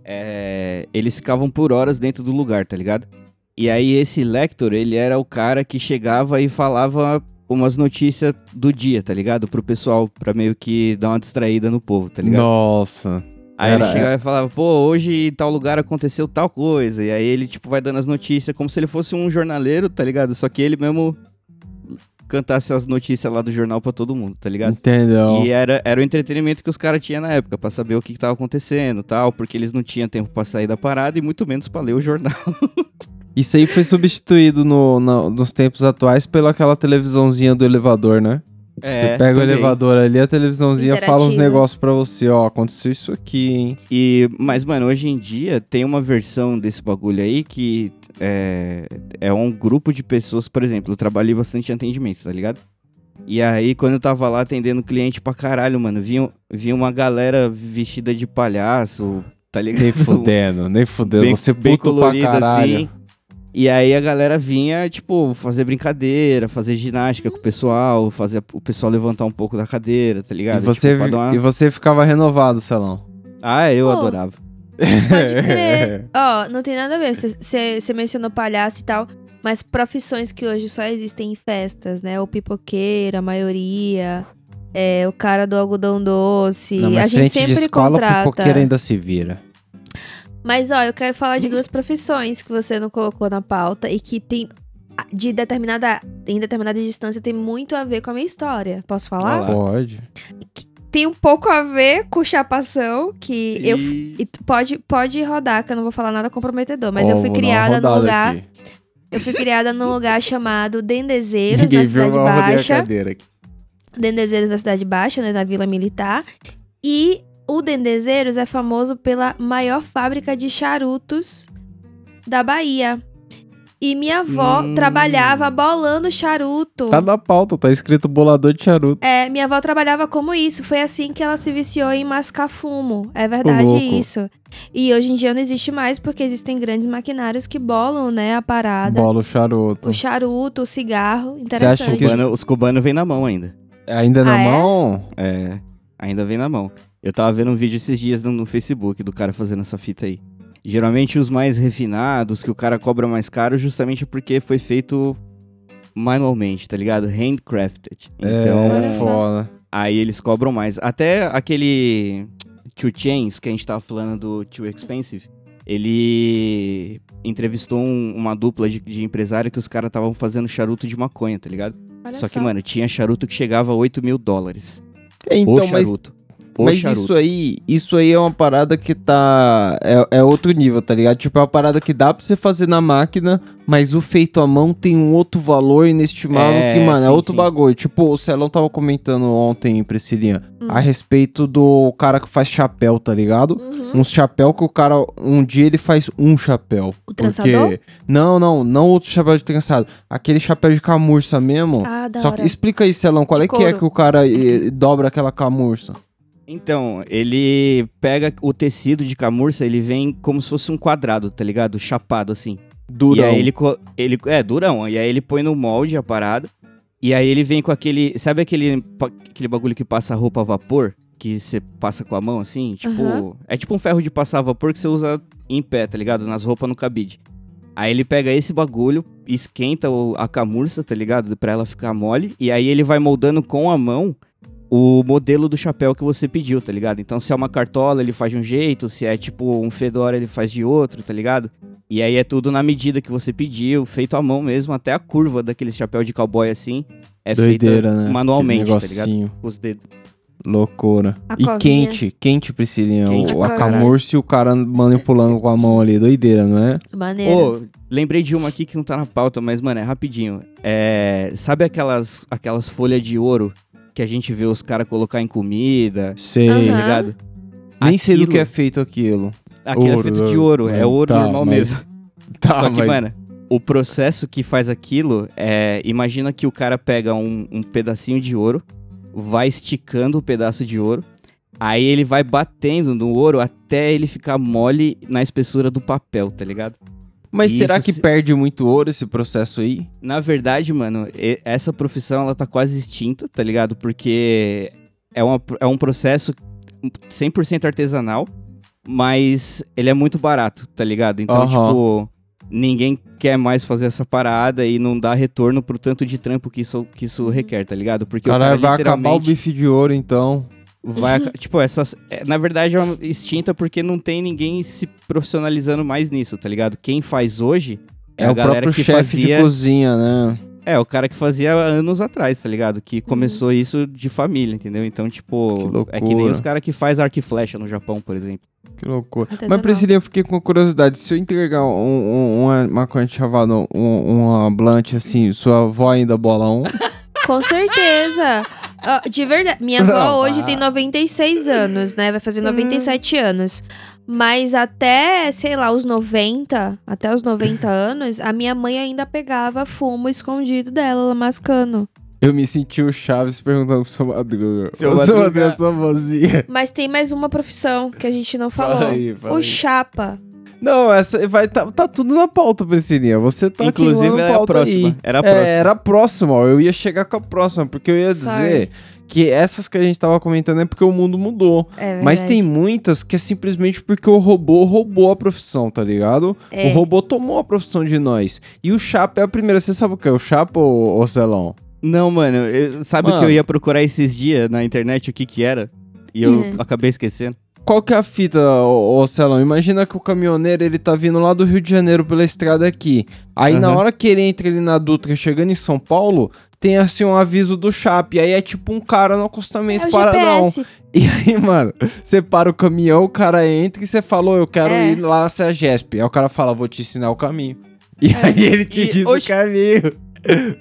é, eles ficavam por horas dentro do lugar, tá ligado? E aí esse Lector, ele era o cara que chegava e falava umas notícias do dia, tá ligado? Pro pessoal, pra meio que dar uma distraída no povo, tá ligado? Nossa. Aí Era- ele chegava e falava, pô, hoje em tal lugar aconteceu tal coisa. E aí ele, tipo, vai dando as notícias como se ele fosse um jornaleiro, tá ligado? Só que ele mesmo cantasse as notícias lá do jornal pra todo mundo, tá ligado? Entendeu? E era, era o entretenimento que os caras tinham na época, pra saber o que, que tava acontecendo tal, porque eles não tinham tempo pra sair da parada e muito menos pra ler o jornal. Isso aí foi substituído no, no- nos tempos atuais pela aquela televisãozinha do elevador, né? É, você pega o também. elevador ali, a televisãozinha fala uns negócios pra você, ó, aconteceu isso aqui, hein? E, mas, mano, hoje em dia tem uma versão desse bagulho aí que é, é um grupo de pessoas, por exemplo, eu trabalhei bastante em atendimento, tá ligado? E aí, quando eu tava lá atendendo cliente pra caralho, mano, vinha, vinha uma galera vestida de palhaço, tá ligado? Nem fudendo, nem fudendo. bem, você bem colorida caralho. assim. E aí a galera vinha, tipo, fazer brincadeira, fazer ginástica com o pessoal, fazer o pessoal levantar um pouco da cadeira, tá E ligado? você, Tipo, pra dar uma- e você ficava renovado, Celão. Ah, eu Pô, adorava. Pode crer. Ó, não tem nada a ver. Você mencionou palhaço e tal. Mas profissões que hoje só existem em festas, né? O pipoqueiro, a maioria. É, o cara do algodão doce. Não, mas a gente frente de sempre escola, contrata. pipoqueiro ainda se vira. Mas, ó, eu quero falar de duas profissões que você não colocou na pauta e que tem. De determinada. Em determinada distância tem muito a ver com a minha história. Posso falar? Pode. Tem um pouco a ver com chapação, que eu. E- e tu pode, pode rodar, que eu não vou falar nada comprometedor, mas Ó, eu fui criada num lugar. aqui. Eu fui criada num lugar chamado Dendezeiros, Ninguém na viu, Cidade eu rodei a Baixa. cadeira aqui. Dendezeiros da Cidade Baixa, né, na Vila Militar. E o Dendezeiros é famoso pela maior fábrica de charutos da Bahia. E minha avó Hum. trabalhava bolando charuto. Tá na pauta, tá escrito bolador de charuto. É, minha avó trabalhava como isso. Foi assim que ela se viciou em mascar fumo. É verdade isso. E hoje em dia não existe mais porque existem grandes maquinários que bolam, né, a parada. Bola o charuto. O charuto, o cigarro. acha Interessante. que Cubano- os cubanos vêm na mão ainda. Ainda na Ah, é? mão? É, ainda vem na mão. Eu tava vendo um vídeo esses dias no, no Facebook do cara fazendo essa fita aí. Geralmente os mais refinados, que o cara cobra mais caro, justamente porque foi feito manualmente, tá ligado? Handcrafted. Então, é, Olha só. foda. aí eles cobram mais. Até aquele Two Chains que a gente tava falando do Too Expensive, ele entrevistou um- uma dupla de, de empresário que os caras estavam fazendo charuto de maconha, tá ligado? Olha Só que, mano, tinha charuto que chegava a 8 mil dólares. Então, o mas Mas charuto. isso aí, isso aí é uma parada que tá. É, é outro nível, tá ligado? Tipo, é uma parada que dá pra você fazer na máquina, mas o feito à mão tem um outro valor inestimável É, que, mano, é sim, outro sim. bagulho. Tipo, o Celão tava comentando ontem, Priscilinha, Hum. a respeito do cara que faz chapéu, tá ligado? Uhum. Uns chapéu que o cara, um dia ele faz um chapéu. O trançador? Porque... Não, não, não outro chapéu de trançado. Aquele chapéu de camurça mesmo. Ah, da Só hora. que explica aí, Celão, qual De é que é couro. que o cara eh, dobra aquela camurça? Então, ele pega o tecido de camurça, ele vem como se fosse um quadrado, tá ligado? Chapado assim. Durão. E aí ele, ele. É, durão. E aí ele põe no molde a parada. E aí ele vem com aquele. Sabe aquele, aquele bagulho que passa roupa a vapor? Que você passa com a mão assim? Tipo. Aham. É tipo um ferro de passar a vapor que você usa em pé, tá ligado? Nas roupas no cabide. Aí ele pega esse bagulho, esquenta o- a camurça, tá ligado? Pra ela ficar mole. E aí ele vai moldando com a mão o modelo do chapéu que você pediu, tá ligado? Então se é uma cartola, ele faz de um jeito. Se é tipo um fedora, ele faz de outro, tá ligado? E aí é tudo na medida que você pediu, feito à mão mesmo. Até a curva daquele chapéu de cowboy assim é Doideira, feita né? manualmente, tá ligado? Com os dedos. Loucura. A e covinha. quente, quente, Priscilinha. Quente o, pra a caralho. camurça e o cara manipulando com a mão ali. Doideira, não é? Maneiro. Ô, lembrei de uma aqui que não tá na pauta, mas, mano, é rapidinho. É, sabe aquelas, aquelas folhas de ouro que a gente vê os caras colocar em comida, Sei. tá Aham. ligado? Nem sei do Aquilo- que é feito aquilo. Aquilo é Ouro, feito de ouro. ouro, é ouro Tá, normal mas- mesmo. Tá, Só que, mas- mano, o processo que faz aquilo é. Imagina que o cara pega um, um pedacinho de ouro, vai esticando o pedaço de ouro, aí ele vai batendo no ouro até ele ficar mole na espessura do papel, tá ligado? Mas será Isso que se- perde muito ouro esse processo aí? Na verdade, mano, essa profissão ela tá quase extinta, tá ligado? Porque é, uma, é um processo 100% artesanal, mas ele é muito barato, tá ligado? Então, Aham. tipo, ninguém quer mais fazer essa parada e não dá retorno pro tanto de trampo que isso, que isso requer, tá ligado? Porque o Caralho, cara vai acabar o literalmente bife de ouro, então. Vai... tipo, essas... é, Na verdade, é uma extinta porque não tem ninguém se profissionalizando mais nisso, tá ligado? Quem faz hoje é, É, a o galera próprio que chefe fazia... de cozinha, né? É, o cara que fazia anos atrás, tá ligado? Que começou isso de família, entendeu? Então, tipo, Que é que nem os caras que faz arco e flecha no Japão, por exemplo. Que loucura. Mas, Priscilinha, eu fiquei com curiosidade. Se eu entregar um, um, uma maconha de chavada, um, uma blunt assim, sua avó ainda bola um? Com certeza. De verdade. Minha avó Não, hoje ah. tem 96 anos, né? Vai fazer 97 anos. Mas até, sei lá, os 90, até os 90 anos, a minha mãe ainda pegava fumo escondido dela, ela mascando. Eu me senti o Chaves perguntando pro seu Madruga. Seu Ô, seu Madruga. Madruga, sua vozinha. Mas tem mais uma profissão que a gente não falou. Fala aí, fala o aí. chapa. Não, essa vai tá, tá tudo na pauta, Priscilinha. Você tá Inclusive, aqui é na a próxima. aí. Era a É, próxima. era a próxima, ó. Eu ia chegar com a próxima, porque eu ia Sorry. dizer que essas que a gente tava comentando é porque o mundo mudou. É Mas tem muitas que é simplesmente porque o robô roubou a profissão, tá ligado? É. O robô tomou a profissão de nós. E o Chapa é a primeira. Você sabe o que é o Chapa, ô, ô Celão? Não, mano, eu- sabe o que eu ia procurar esses dias na internet o que que era? E eu Hum. acabei esquecendo. Qual que é a fita, ô, ô Celão? Imagina que o caminhoneiro, ele tá vindo lá do Rio de Janeiro pela estrada aqui. Aí na Aham. hora que ele entra ali na Dutra, chegando em São Paulo, tem assim um aviso do Chap. E aí é tipo um cara no acostamento É o paradão. GPS. E aí, mano, você para o caminhão, o cara entra e você falou, eu quero É. ir lá na CEAGESP. Aí o cara fala, vou te ensinar o caminho. E aí ele te E- diz oxe. o caminho.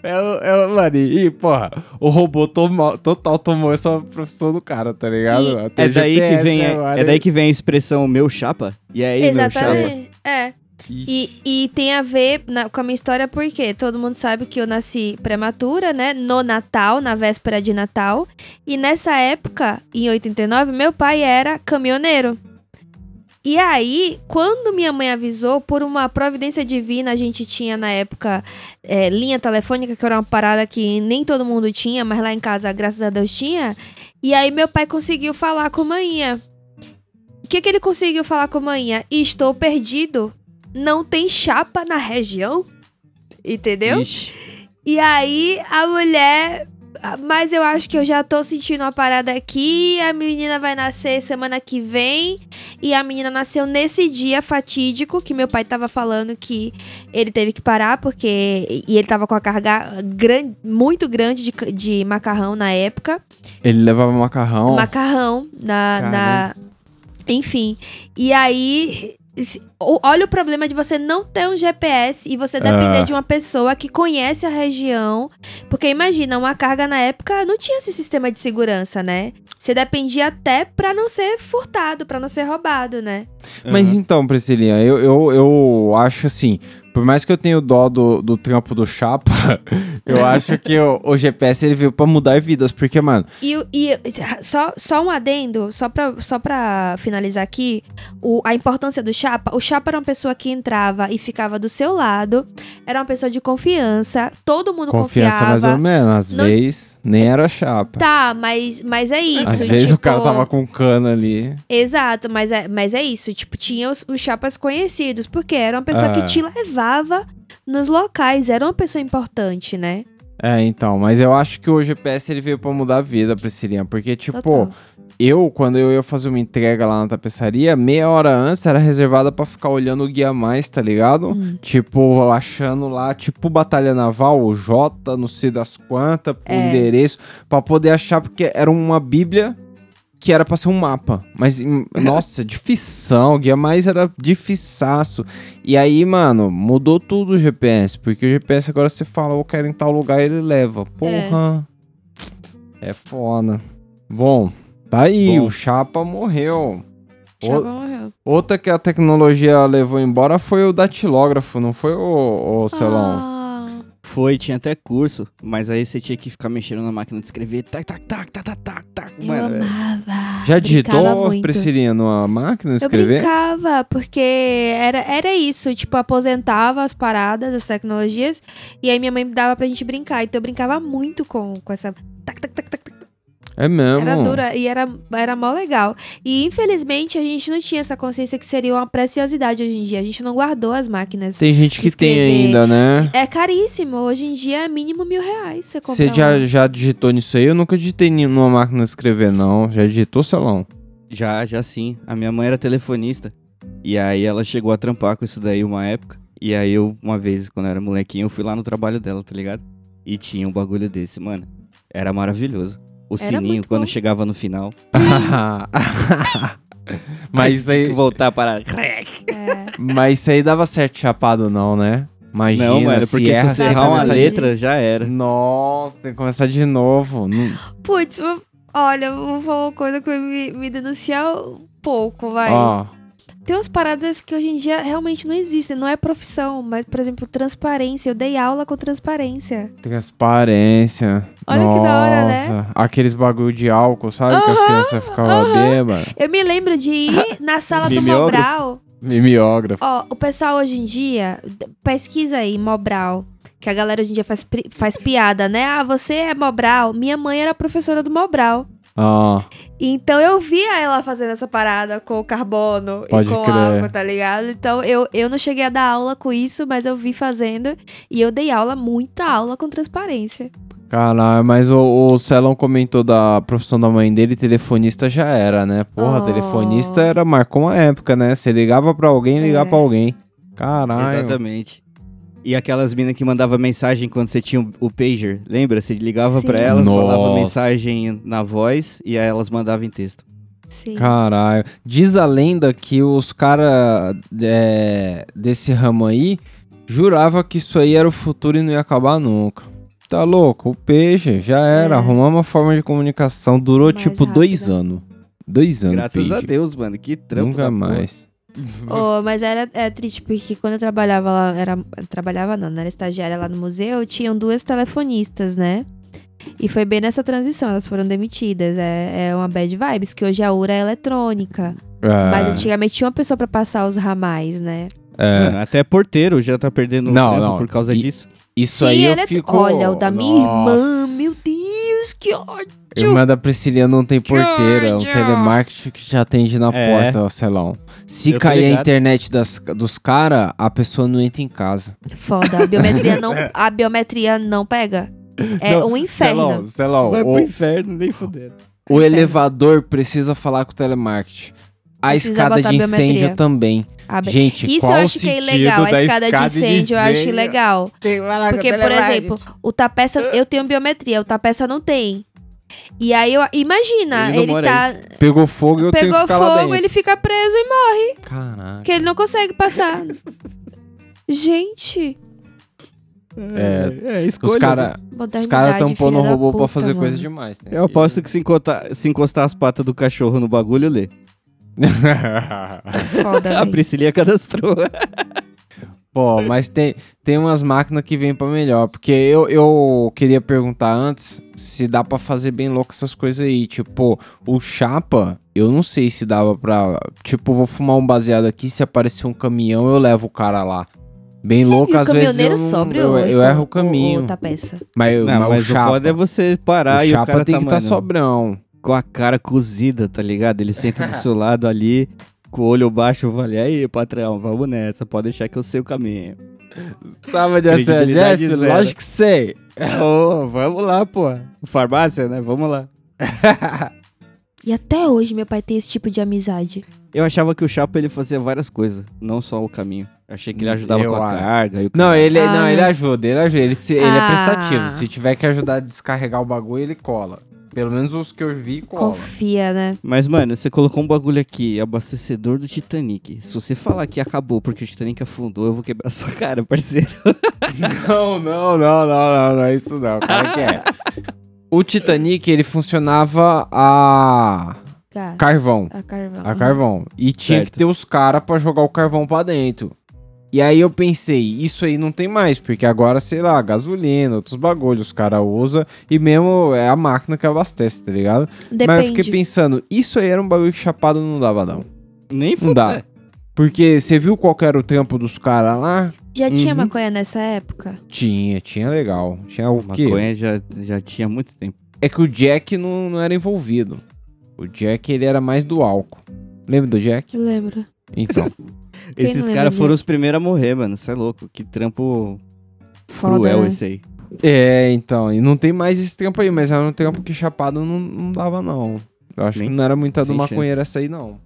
É, o- é, o- mano, e porra, o robô toma- total tomou essa profissão do cara, tá ligado? Até É daí, que GPS vem, a- agora, é daí que vem a expressão meu chapa? E aí, meu chapa? Exatamente. É. E, e tem a ver na- com a minha história porque todo mundo sabe que eu nasci prematura, né? No Natal, na véspera de Natal. E nessa época, em 89, meu pai era caminhoneiro. E aí, quando minha mãe avisou, por uma providência divina, a gente tinha na época é, linha telefônica, que era uma parada que nem todo mundo tinha, mas lá em casa, graças a Deus, tinha. E aí, meu pai conseguiu falar com a manhinha. O que, que ele conseguiu falar com a manhinha? Estou perdido. Não tem chapa na região. Entendeu? Ixi. E aí a mulher. Ah, Mas eu acho que eu já tô sentindo uma parada aqui. A menina vai nascer semana que vem. E a menina nasceu nesse dia fatídico que meu pai tava falando que ele teve que parar porque. E ele tava com a carga gran, muito grande de, de macarrão na época. Ele levava macarrão. Macarrão na, na. Enfim. E aí. Olha o problema de você não ter um GPS e você depender Ah. de uma pessoa que conhece a região. Porque imagina, uma carga na época não tinha esse sistema de segurança, né? Você dependia até pra não ser furtado, pra não ser roubado, né? Mas Aham. então, Priscilinha, eu, eu, eu acho assim, por mais que eu tenha o dó do, do trampo do Chapa, eu acho que o, o GPS ele veio pra mudar vidas, porque, mano, E, e só, só um adendo, só pra, só pra finalizar aqui, o- a importância do Chapa. O Chapa era uma pessoa que entrava e ficava do seu lado. era uma pessoa de confiança, todo mundo Confiança confiava. mais ou menos. Às Não- vezes, nem era chapa. Tá, mas, mas é isso. Às vezes o tipo, cara tava com cana ali. Exato, mas é, mas é isso. Tipo, tinha os, os chapas conhecidos, porque era uma pessoa que É. te levava nos locais, era uma pessoa importante, né? É, então, mas eu acho que o GPS ele veio pra mudar a vida, Priscilinha. Porque, tipo, Total. eu, quando eu ia fazer uma entrega lá na tapeçaria, meia hora antes era reservada pra ficar olhando o guia mais, tá ligado? Hum. Tipo, achando lá, tipo Batalha Naval, o J, não sei das quantas, o É. endereço, pra poder achar, porque era uma bíblia que era pra ser um mapa. Mas, nossa, difição, o guia mais era difiçaço. E aí, mano, mudou tudo o GPS, porque o GPS agora você fala, eu quero em tal lugar, ele leva. Porra. É, foda. Bom, tá aí, Bom. o Chapa morreu. Chapa O- morreu. Outra que a tecnologia levou embora foi o datilógrafo, não foi o, o Celão? Foi, tinha até curso, mas aí você tinha que ficar mexendo na máquina de escrever. Tac, tac, tac, tac, tac, tac, tac. eu Mano, é- amava. Já digitou. Priscilinha, numa máquina de Eu escrever? brincava, porque era, era isso, tipo, aposentava as paradas, as tecnologias, e aí minha mãe dava pra gente brincar. Então eu brincava muito com, com essa. Tac, tac, tac, tac, tac. É mesmo. Era dura e era, era mó legal. E infelizmente a gente não tinha essa consciência que seria uma preciosidade hoje em dia. A gente não guardou as máquinas. Tem gente que tem Escrever. ainda, né? É caríssimo. Hoje em dia é mínimo mil reais você comprar Você já, já digitou nisso aí? Eu nunca digitei numa máquina de escrever, não. Já digitou, Celão? Já, já sim. A minha mãe era telefonista. E aí ela chegou a trampar com isso daí uma época. E aí eu, uma vez, quando eu era molequinho, eu fui lá no trabalho dela, tá ligado? E tinha um bagulho desse, mano. Era maravilhoso. O Era sininho, quando bom. chegava no final. mas Aí isso tinha aí, que voltar para. É. mas isso aí dava certo chapado, não, né? Imagina, Não, mano, se porque erra, se você errar uma letra, já era. Nossa, tem que começar de novo. Não- Putz, olha, eu vou falar uma coisa que vai me, me denunciar um pouco, vai. Ó, Tem umas paradas que hoje em dia realmente não existem. Não é profissão, mas, por exemplo, transparência. Eu dei aula com transparência. transparência. Olha que da hora, né? Nossa, Aqueles bagulho de álcool, sabe? que as crianças ficavam aham. bêbadas. Eu me lembro de ir na sala do? Mobral. Mimeógrafo. Ó, o pessoal hoje em dia, pesquisa aí, Mobral. Que a galera hoje em dia faz, faz piada, né? Ah, você é Mobral. Minha mãe era professora do Mobral. Ó, Então eu via ela fazendo essa parada com o carbono Pode e com crer. álcool, tá ligado? Então eu, eu não cheguei a dar aula com isso, mas eu vi fazendo. E eu dei aula, muita aula com transparência. caralho, mas o, o Celão comentou da profissão da mãe dele, telefonista já era, né? Porra, Oh. telefonista era, marcou uma época, né? Você ligava pra alguém, ligava É. pra alguém. Caralho. Exatamente. E aquelas minas que mandava mensagem quando você tinha o- pager, lembra? Você ligava pra elas, falava Nossa. mensagem na voz e aí elas mandavam em texto. Sim. Caralho. Diz a lenda que os caras desse ramo aí jurava que isso aí era o futuro e não ia acabar nunca. Tá louco? O peixe já era. É. Arrumamos uma forma de comunicação. Durou Mais tipo dois rápida. anos. Dois anos. Graças a. Deus, mano. Que trampo. Nunca da porra. Oh, mas era é triste, porque quando eu trabalhava lá, era, trabalhava não, né, era estagiária lá no museu, tinham duas telefonistas, né? E foi bem nessa transição, elas foram demitidas. É, é uma bad vibes, que hoje a URA é eletrônica. É, Mas antigamente tinha uma pessoa pra passar os ramais, né? é. Mano, até porteiro já tá perdendo o Não, não. por causa E- disso. Isso Sim, aí eu é- fico... Olha, o da minha Nossa. irmã, meu Deus, que ódio! Irmã da Priscilia não tem porteira, é um telemarketing que já atende na É. porta, ó, Celão. Se Eu cair a internet das, dos caras, a pessoa não entra em casa. Foda, a biometria não, a biometria não pega. É Não, um inferno. Celão, Celão, Vai o, pro inferno, nem fudendo. o elevador precisa falar com o telemarketing. A escada de incêndio biometria. também. A bi- Gente, Isso qual eu o acho que é ilegal, a da escada, de incêndio eu acho incêndio? ilegal. Porque, por exemplo, o Tapeça, eu tenho biometria, o Tapeça não tem. E aí, eu, imagina, Ele ele, tá. Pegou fogo e eu tenho que Pegou fogo, ele fica preso e morre. Caraca. Porque ele não consegue passar. Gente, É, é escolha. Os caras cara filha da robô pra puta, fazer mano. coisa demais. Né? Eu aposto que se encostar, se encostar as patas do cachorro no bagulho, lê. Foda, A. Priscilia cadastrou. Pô, mas tem, tem umas máquinas que vêm pra melhor. Porque eu, eu queria perguntar antes se dá pra fazer bem louco essas coisas aí. Tipo, o chapa, eu não sei se dava pra. Tipo, vou fumar um baseado aqui. Se aparecer um caminhão, eu levo o cara lá. Bem Você louco, viu o às vezes caminhoneiro eu, não- sóbrio eu, hoje, eu erro o caminho. tá peça. Mas, eu- Não, mas, mas o o chapa, foda é você parar o e o chapa cara tem tá, que estar mano, sobrão. Com a cara cozida, tá ligado? Ele senta do seu lado ali, com o olho baixo, eu falei, aí, patrão, vamos nessa, pode deixar que eu sei o caminho. Sabe de Jeff? zero. Lógico que sei. Ô, vamos lá, pô. Farmácia, né? Vamos lá. E até hoje meu pai tem esse tipo de amizade. Eu achava que o Chapa ele fazia várias coisas, não só o caminho. Achei que ele ajudava Eu com a acho. carga. E o Não, ele, Ah. não, ele ajuda, ele ajuda. Ele, se- ele é Ah. prestativo. Se tiver que ajudar a descarregar o bagulho, ele cola. Pelo menos os que eu vi, cola. Confia, né? Mas, mano, você colocou um bagulho aqui, abastecedor do Titanic. Se você falar que acabou porque o Titanic afundou, eu vou quebrar sua cara, parceiro. Não, não, não, não, não, não é isso não. Como é que é? O Titanic, ele funcionava a Gás. carvão. A carvão. A carvão. E tinha Certo. que ter os caras pra jogar o carvão pra dentro. E aí eu pensei, isso aí não tem mais, porque agora, sei lá, gasolina, outros bagulhos, os caras usam e mesmo é a máquina que abastece, tá ligado? Depende. Mas eu fiquei pensando, isso aí era um bagulho que chapado não dava não. Nem Não dá. fuder. Porque você viu qual era o trampo dos caras lá? Já tinha Uhum. maconha nessa época? Tinha, tinha legal. Tinha o quê? Maconha já, já tinha muito tempo. É que o Jack não, não era envolvido. O Jack, ele era mais do álcool. Lembra do Jack? Eu lembro. Então. Esses caras foram os primeiros a morrer, mano. Você é louco. Que trampo Foda, cruel né? esse aí. é, então. E não tem mais esse tempo aí, mas era um tempo que chapado não, não dava, não. Eu acho Nem- que não era muita do maconheiro essa aí, não.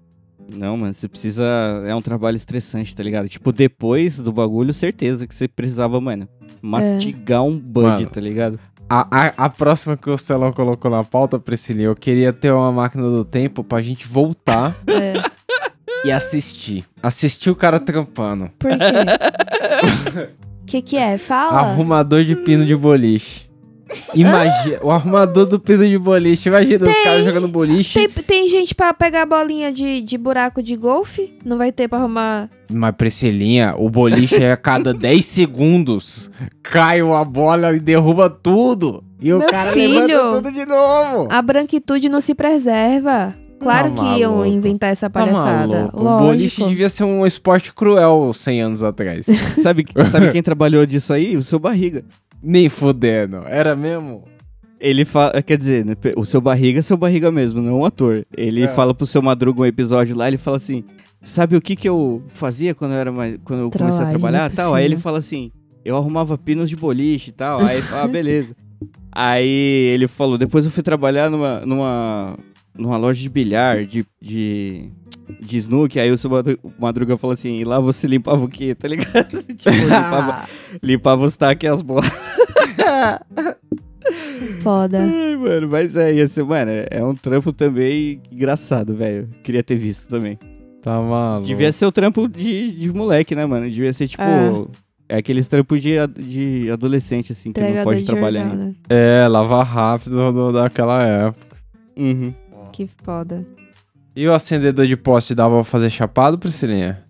Não, mano, você precisa. É um trabalho estressante, tá ligado? Tipo, depois do bagulho, certeza que você precisava, mano, mastigar um bud, Mano. tá ligado? A, a, a próxima que o Celão colocou na pauta, Priscilinha, eu queria ter uma máquina do tempo pra gente voltar É. e assistir. Assistir o cara trampando. Por quê? O que que é? Fala. Arrumador de pino de boliche. Imagina, o arrumador do pino de boliche. Imagina os Tem. caras jogando boliche. Tem, tem gente pra pegar bolinha de, de buraco de golfe? Não vai ter pra arrumar. Mas, Priscilinha, o boliche é a cada 10 segundos. Cai uma bola e derruba tudo. E o Meu cara filho. levanta tudo de novo. A branquitude não se preserva. Claro Tá que iam maluco. inventar essa Tá palhaçada. maluco. O boliche devia ser um esporte cruel 100 anos atrás. Sabe, sabe quem trabalhou disso aí? O seu barriga. Nem fudendo. Era mesmo? Ele fala, quer dizer, né, o seu barriga é seu barriga mesmo, não um ator. Ele É. fala pro seu madruga um episódio lá, ele fala assim: Sabe o que que eu fazia quando eu era mais. Quando eu comecei a trabalhar? não Tal. Aí ele fala assim: Eu arrumava pinos de boliche e tal. Aí, ah, beleza. Aí ele falou, depois eu fui trabalhar numa, numa, numa loja de bilhar, de, de, de snook. Aí o seu Madru- Madruga falou assim, e lá você limpava o quê, tá ligado? tipo, limpava, limpava os taques e as bolas. Foda. Ai, mano, mas é, ia ser, mano, é um trampo também engraçado, velho. Queria ter visto também. Tá maluco. Devia ser o trampo de, de moleque, né, mano? Devia ser, tipo, É. é, aqueles trampos de, de adolescente, assim, que não Entregador pode de trabalhar ainda. né? É, lavar rápido do, daquela época. Uhum. Que foda. E o acendedor de poste dava pra fazer chapado, Priscilinha?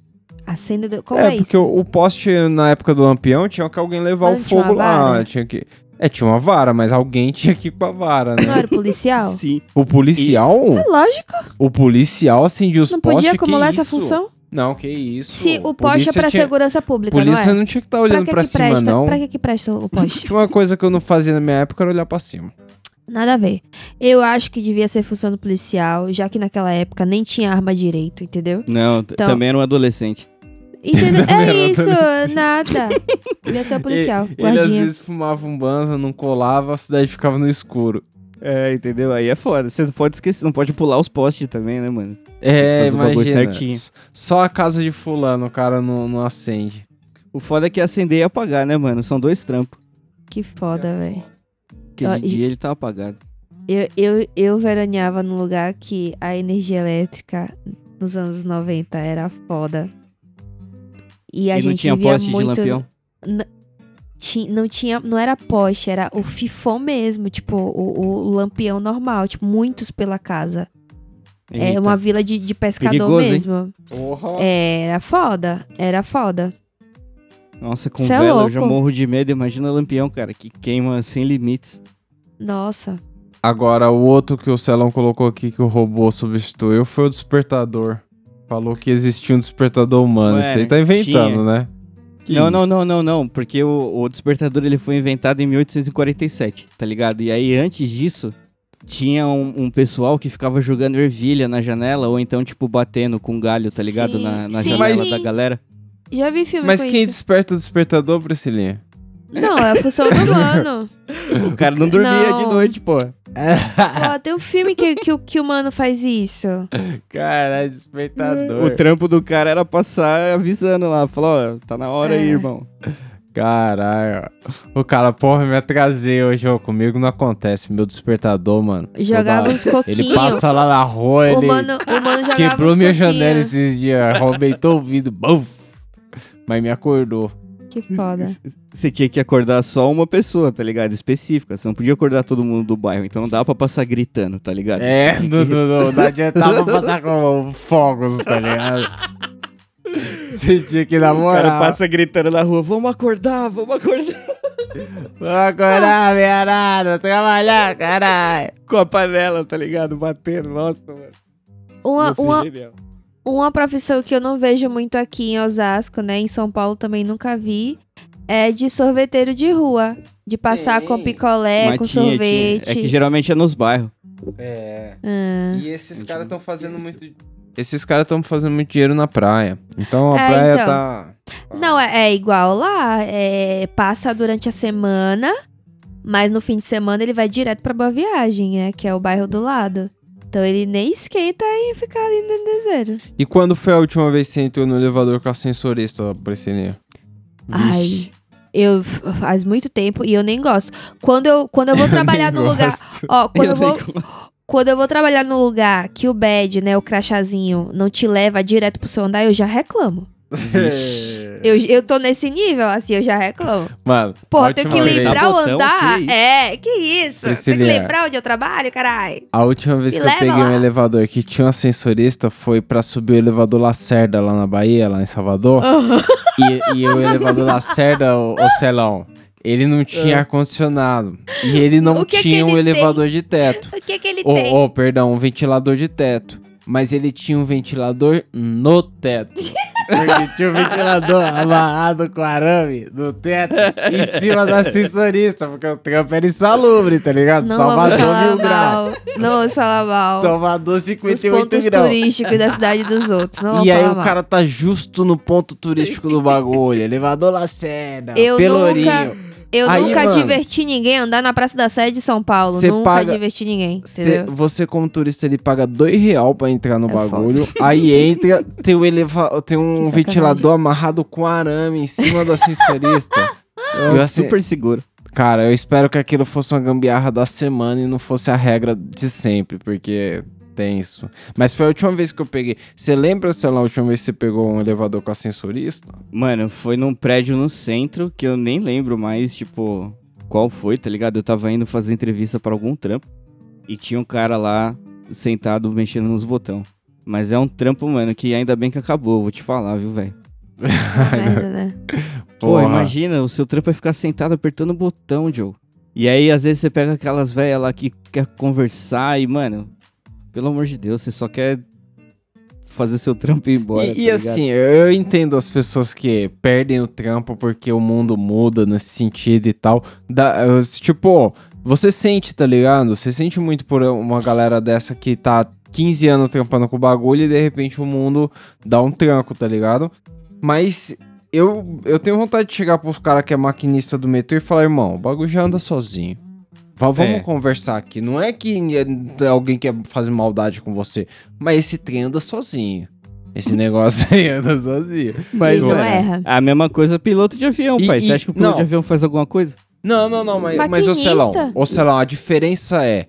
Acendedor. Como é, é, porque isso? o, o poste na época do lampião tinha que alguém levar Mas o não tinha fogo lá. Tinha que... É, tinha uma vara, mas alguém tinha que ir com a vara, Não né? era policial? Sim. o policial? É lógico. O policial acendia os Não postes? podia que acumular essa isso? função? Não, que isso. Se o poste é pra tinha... segurança pública, Polícia não é? não tinha que estar olhando pra pra, que, que cima, presta? não. Pra que que presta o poste? Tinha uma coisa que eu não fazia na minha época, era olhar pra cima. Nada a ver. Eu acho que devia ser função do policial, já que naquela época nem tinha arma direito, entendeu? Não, Então- também era um adolescente. Entendeu? É isso, nada. Devia ser o policial, Ele, ele às guardinha. vezes fumava um banza, não colava, a cidade ficava no escuro. É, entendeu? Aí é foda. Você não pode esquecer, não pode pular os postes também, né, mano? É, Faz o bagulho imagina. certinho. Só a casa de fulano o cara não, não acende. O foda é que é acender e apagar, né, mano? São dois trampos. Que foda, velho. Porque dia ele tá apagado. Eu, eu, eu veraneava num lugar que a energia elétrica nos anos 90 era foda. E a e gente não tinha vivia poste muito. de lampião. Não tinha, não era poste, era o fifão mesmo, tipo, o, o lampião normal, tipo, muitos pela casa. É Eita. uma vila de, de pescador Perigoso, hein? mesmo. Porra. É, Era foda, era foda. Nossa, com Cê é vela eu já morro de medo. Imagina lampião, cara, que queima sem limites. Nossa. Agora, o outro que o Celão colocou aqui que o robô substituiu foi o despertador. Falou que existia um despertador humano. Isso aí tá inventando, tinha. né? Que não, não, isso? não, não, não, porque o, o despertador ele foi inventado em 1847, tá ligado? E aí antes disso, tinha um, um pessoal que ficava jogando ervilha na janela ou então, tipo, batendo com galho, tá ligado? Sim, na na sim, janela sim. da galera. Já vi filme Mas com quem isso. desperta o despertador, Priscilinha? Não, é a função do humano. O cara não dormia Não. de noite, pô. Ó, tem um filme que, que, o- que o mano faz isso. Caralho, despertador. O trampo do cara era passar avisando lá, falou, ó, tá na hora aí, É. irmão. Caralho. O cara, porra, me atrasei hoje, ó. Comigo não acontece. Meu despertador, mano. Jogava uns coquinhos. Ele passa lá na rua, O ele mano, o mano jogava quebrou minha coquinhos. janela esses dias. Arrebentou o vidro. Buf. Mas me acordou. Que foda. Você tinha que acordar só uma pessoa, tá ligado? Específica. Você não podia acordar todo mundo do bairro. Então não dá pra passar gritando, tá ligado? É, que- não, não, não adiantava passar com fogos, tá ligado? Você tinha que O cara namorar. passa gritando na rua, vamos acordar, vamos acordar. Vamos acordar, minha nada, trabalhar, caralho. Com a panela, tá ligado? Batendo, nossa, mano. Uma, uma. Uma profissão que eu não vejo muito aqui em Osasco, né? Em São Paulo também nunca vi. É de sorveteiro de rua. De passar Tem. com picolé, Mas com tinha, tinha. sorvete. É que geralmente é nos bairros. É. Ah. E esses caras estão fazendo muito. Esses caras estão fazendo muito dinheiro na praia. Então a É, praia então. tá. Não, é, é igual lá. É, passa durante a semana, mas no fim de semana ele vai direto pra Boa Viagem, né? Que é o bairro do lado. Então ele nem esquenta e fica ali no deserto. E quando foi a última vez que você entrou no elevador com a sensorista, Priscilinha? Ai. Eu faz muito tempo e eu nem gosto. Quando eu, quando eu vou trabalhar no lugar. Ó, quando eu, nem vou, gosto. quando eu vou trabalhar no lugar que o badge, né, o crachazinho, não te leva direto pro seu andar, eu já reclamo. Eu, eu tô nesse nível, assim, eu já reclamo. Mano, eu tenho que lembrar o Botão, andar. que é, que isso? Tem que lembrar onde eu trabalho, caralho. A última vez Me que eu peguei um lá. elevador que tinha um ascensorista foi pra subir o elevador Lacerda lá na Bahia, lá em Salvador. e, e o elevador Lacerda, o, o Celão, ele não tinha ar-condicionado. E ele não O que que tinha um ele tem? elevador de teto. O que que ele Oh, tem? oh, perdão, um ventilador de teto. Mas ele tinha um ventilador no teto. Porque tinha um ventilador amarrado com arame no teto em cima da assessorista, porque o trampo era insalubre, tá ligado? Não Salvador mil graus. Não vamos falar mal. Salvador Os 58 pontos graus. turísticos da cidade dos outros. Não E aí o cara tá justo no ponto turístico do bagulho. Elevador Lacerda, Eu Pelourinho. nunca- Eu Aí, nunca mano, diverti ninguém andar na Praça da Sé de São Paulo. nunca paga- diverti ninguém, Cê- você, como turista, ele paga dois real pra entrar no É bagulho. Aí entra, tem, um eleva tem um ventilador amarrado com arame em cima do ascensorista. Eu, É assim, super seguro. Cara, eu espero que aquilo fosse uma gambiarra da semana e não fosse a regra de sempre, porque tem isso. Mas foi a última vez que eu peguei. Você lembra, sei lá, a última vez que você pegou um elevador com ascensorista? Mano, foi num prédio no centro que eu nem lembro mais, tipo, qual foi, tá ligado? Eu tava indo fazer entrevista pra algum trampo e tinha um cara lá sentado mexendo nos botão. Mas é um trampo, mano, que ainda bem que acabou, vou te falar, viu, velho? Merda, né? Pô, Porra. imagina, o seu trampo é ficar sentado apertando o botão, Joe. E aí, às vezes, você pega aquelas velhas lá que quer conversar e, mano, pelo amor de Deus, você só quer fazer seu trampo e ir embora. e e tá ligado? assim, eu entendo as pessoas que perdem o trampo porque o mundo muda nesse sentido e tal. Da, tipo, você sente, tá ligado? Você sente muito por uma galera dessa que tá 15 anos trampando com o bagulho e de repente o mundo dá um tranco, tá ligado? Mas eu, eu tenho vontade de chegar pros caras que é maquinista do metrô e falar, irmão, o bagulho já anda sozinho. Va- Vamos É. conversar aqui. Não é que é- alguém quer fazer maldade com você, mas esse trem anda sozinho. Esse negócio aí anda sozinho. Mas, Ele não mano, erra. a mesma coisa piloto de avião, E- pai. e- Você acha que o piloto não. de avião faz alguma coisa? Não, não, não, mas, mas ô Maquinista. Celão, ô Celão, a diferença é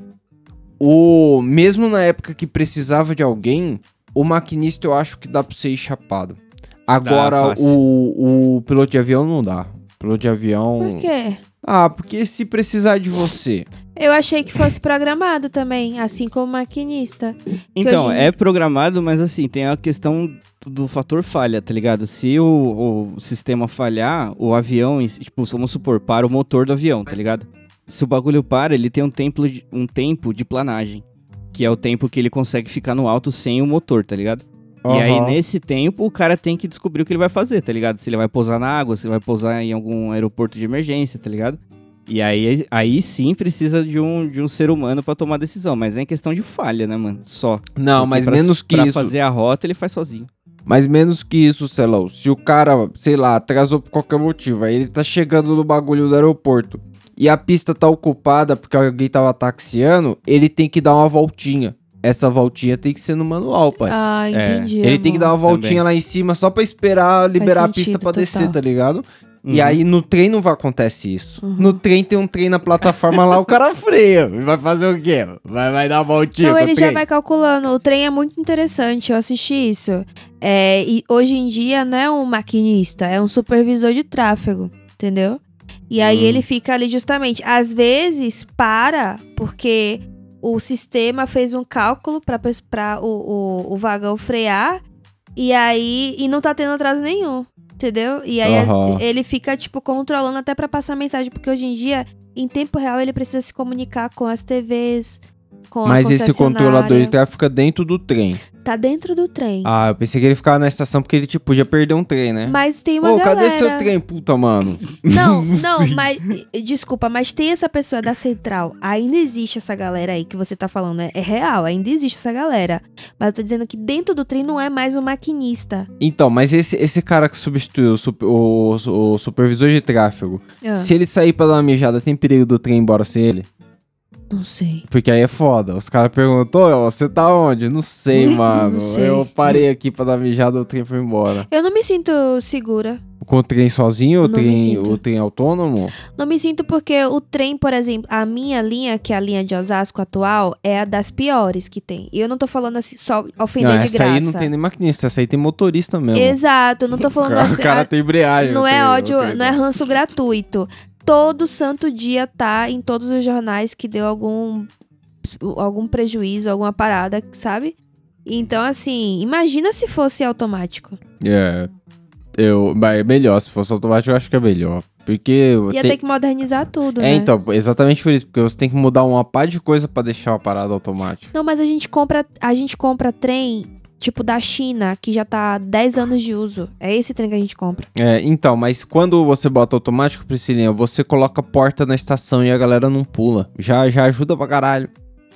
o mesmo na época que precisava de alguém, o maquinista eu acho que dá pra você ir chapado. Agora o, o piloto de avião não dá. Piloto de avião. Por quê? Ah, porque se precisar de você. Eu achei que fosse programado também, assim como maquinista. Então, hoje é programado, mas assim, tem a questão do fator falha, tá ligado? Se o, o sistema falhar, o avião, tipo, vamos supor, para o motor do avião, tá ligado? Se o bagulho para, ele tem um tempo de, um tempo de planagem, que é o tempo que ele consegue ficar no alto sem o motor, tá ligado? E aí, nesse tempo, o cara tem que descobrir o que ele vai fazer, tá ligado? Se ele vai pousar na água, se ele vai pousar em algum aeroporto de emergência, tá ligado? E aí, aí sim precisa de um, de um ser humano pra tomar decisão. Mas é em questão de falha, né, mano? Só. Não, Porque mas pra- menos que pra isso. fazer a rota, ele faz sozinho. Mas menos que isso, Celão. Se o cara, sei lá, atrasou por qualquer motivo, aí ele tá chegando no bagulho do aeroporto e a pista tá ocupada porque alguém tava taxiando, ele tem que dar uma voltinha. Essa voltinha tem que ser no manual, pai. Ah, É. entendi. ele tem que dar uma Também. voltinha lá em cima só pra esperar liberar a pista pra descer, tá ligado? E Uhum. aí no trem não vai acontecer isso. Uhum. No trem tem um trem na plataforma lá, o cara freia. E vai fazer o quê? Vai, vai dar uma voltinha Não, ele já vai calculando. O trem é muito interessante, eu assisti isso. É, e hoje em dia não é um maquinista, é um supervisor de tráfego, entendeu? E aí Hum. ele fica ali justamente. Às vezes para, porque o sistema fez um cálculo para o, o, o vagão frear, e aí. E não tá tendo atraso nenhum. Entendeu? E aí Aham. ele fica, tipo, controlando até pra passar mensagem, porque hoje em dia, em tempo real, ele precisa se comunicar com as TVs, com Mas esse controlador de tráfego fica dentro do trem. Tá dentro do trem. Ah, eu pensei que ele ficava na estação porque ele, tipo, podia perder um trem, né? Mas tem uma Ô, galera... cadê seu trem, puta, mano? Não, não, mas... Desculpa, mas tem essa pessoa da central. Ainda existe essa galera aí que você tá falando. É, é real, ainda existe essa galera. Mas eu tô dizendo que dentro do trem não é mais um maquinista. Então, mas esse, esse cara que substituiu o, o- o supervisor de tráfego, Ah, se ele sair pra dar uma mijada, tem perigo do trem ir embora sem ele? Não sei. Porque aí é foda. Os caras perguntam, "Ô, você tá onde? Não sei, mano. Não sei. Eu parei aqui pra dar mijada, o trem foi embora. Eu não me sinto segura. Com o trem sozinho, o Não me trem, sinto. o trem autônomo? Não me sinto porque o trem, por exemplo, a minha linha, que é a linha de Osasco atual, é a das piores que tem. E eu não tô falando assim, só ofender não, de essa graça. aí não tem nem maquinista, essa aí tem motorista mesmo. Exato, eu não tô falando cara, assim. o cara a- tem embreagem. não o é trem- o ódio, trem não é ranço gratuito. Todo santo dia tá em todos os jornais que deu algum algum prejuízo, alguma parada, sabe? Então, assim, imagina se fosse automático. É. Eu, mas é melhor, se fosse automático, eu acho que é melhor. Porque. Ia ter que modernizar tudo, É, né? então, exatamente por isso, porque você tem que mudar uma par de coisa pra deixar a parada automática. Não, mas a gente compra, a gente compra trem tipo da China, que já tá há 10 anos de uso. É esse trem que a gente compra. É, então, mas quando você bota automático, Priscilinha, você coloca a porta na estação e a galera não pula. Já, já ajuda pra caralho.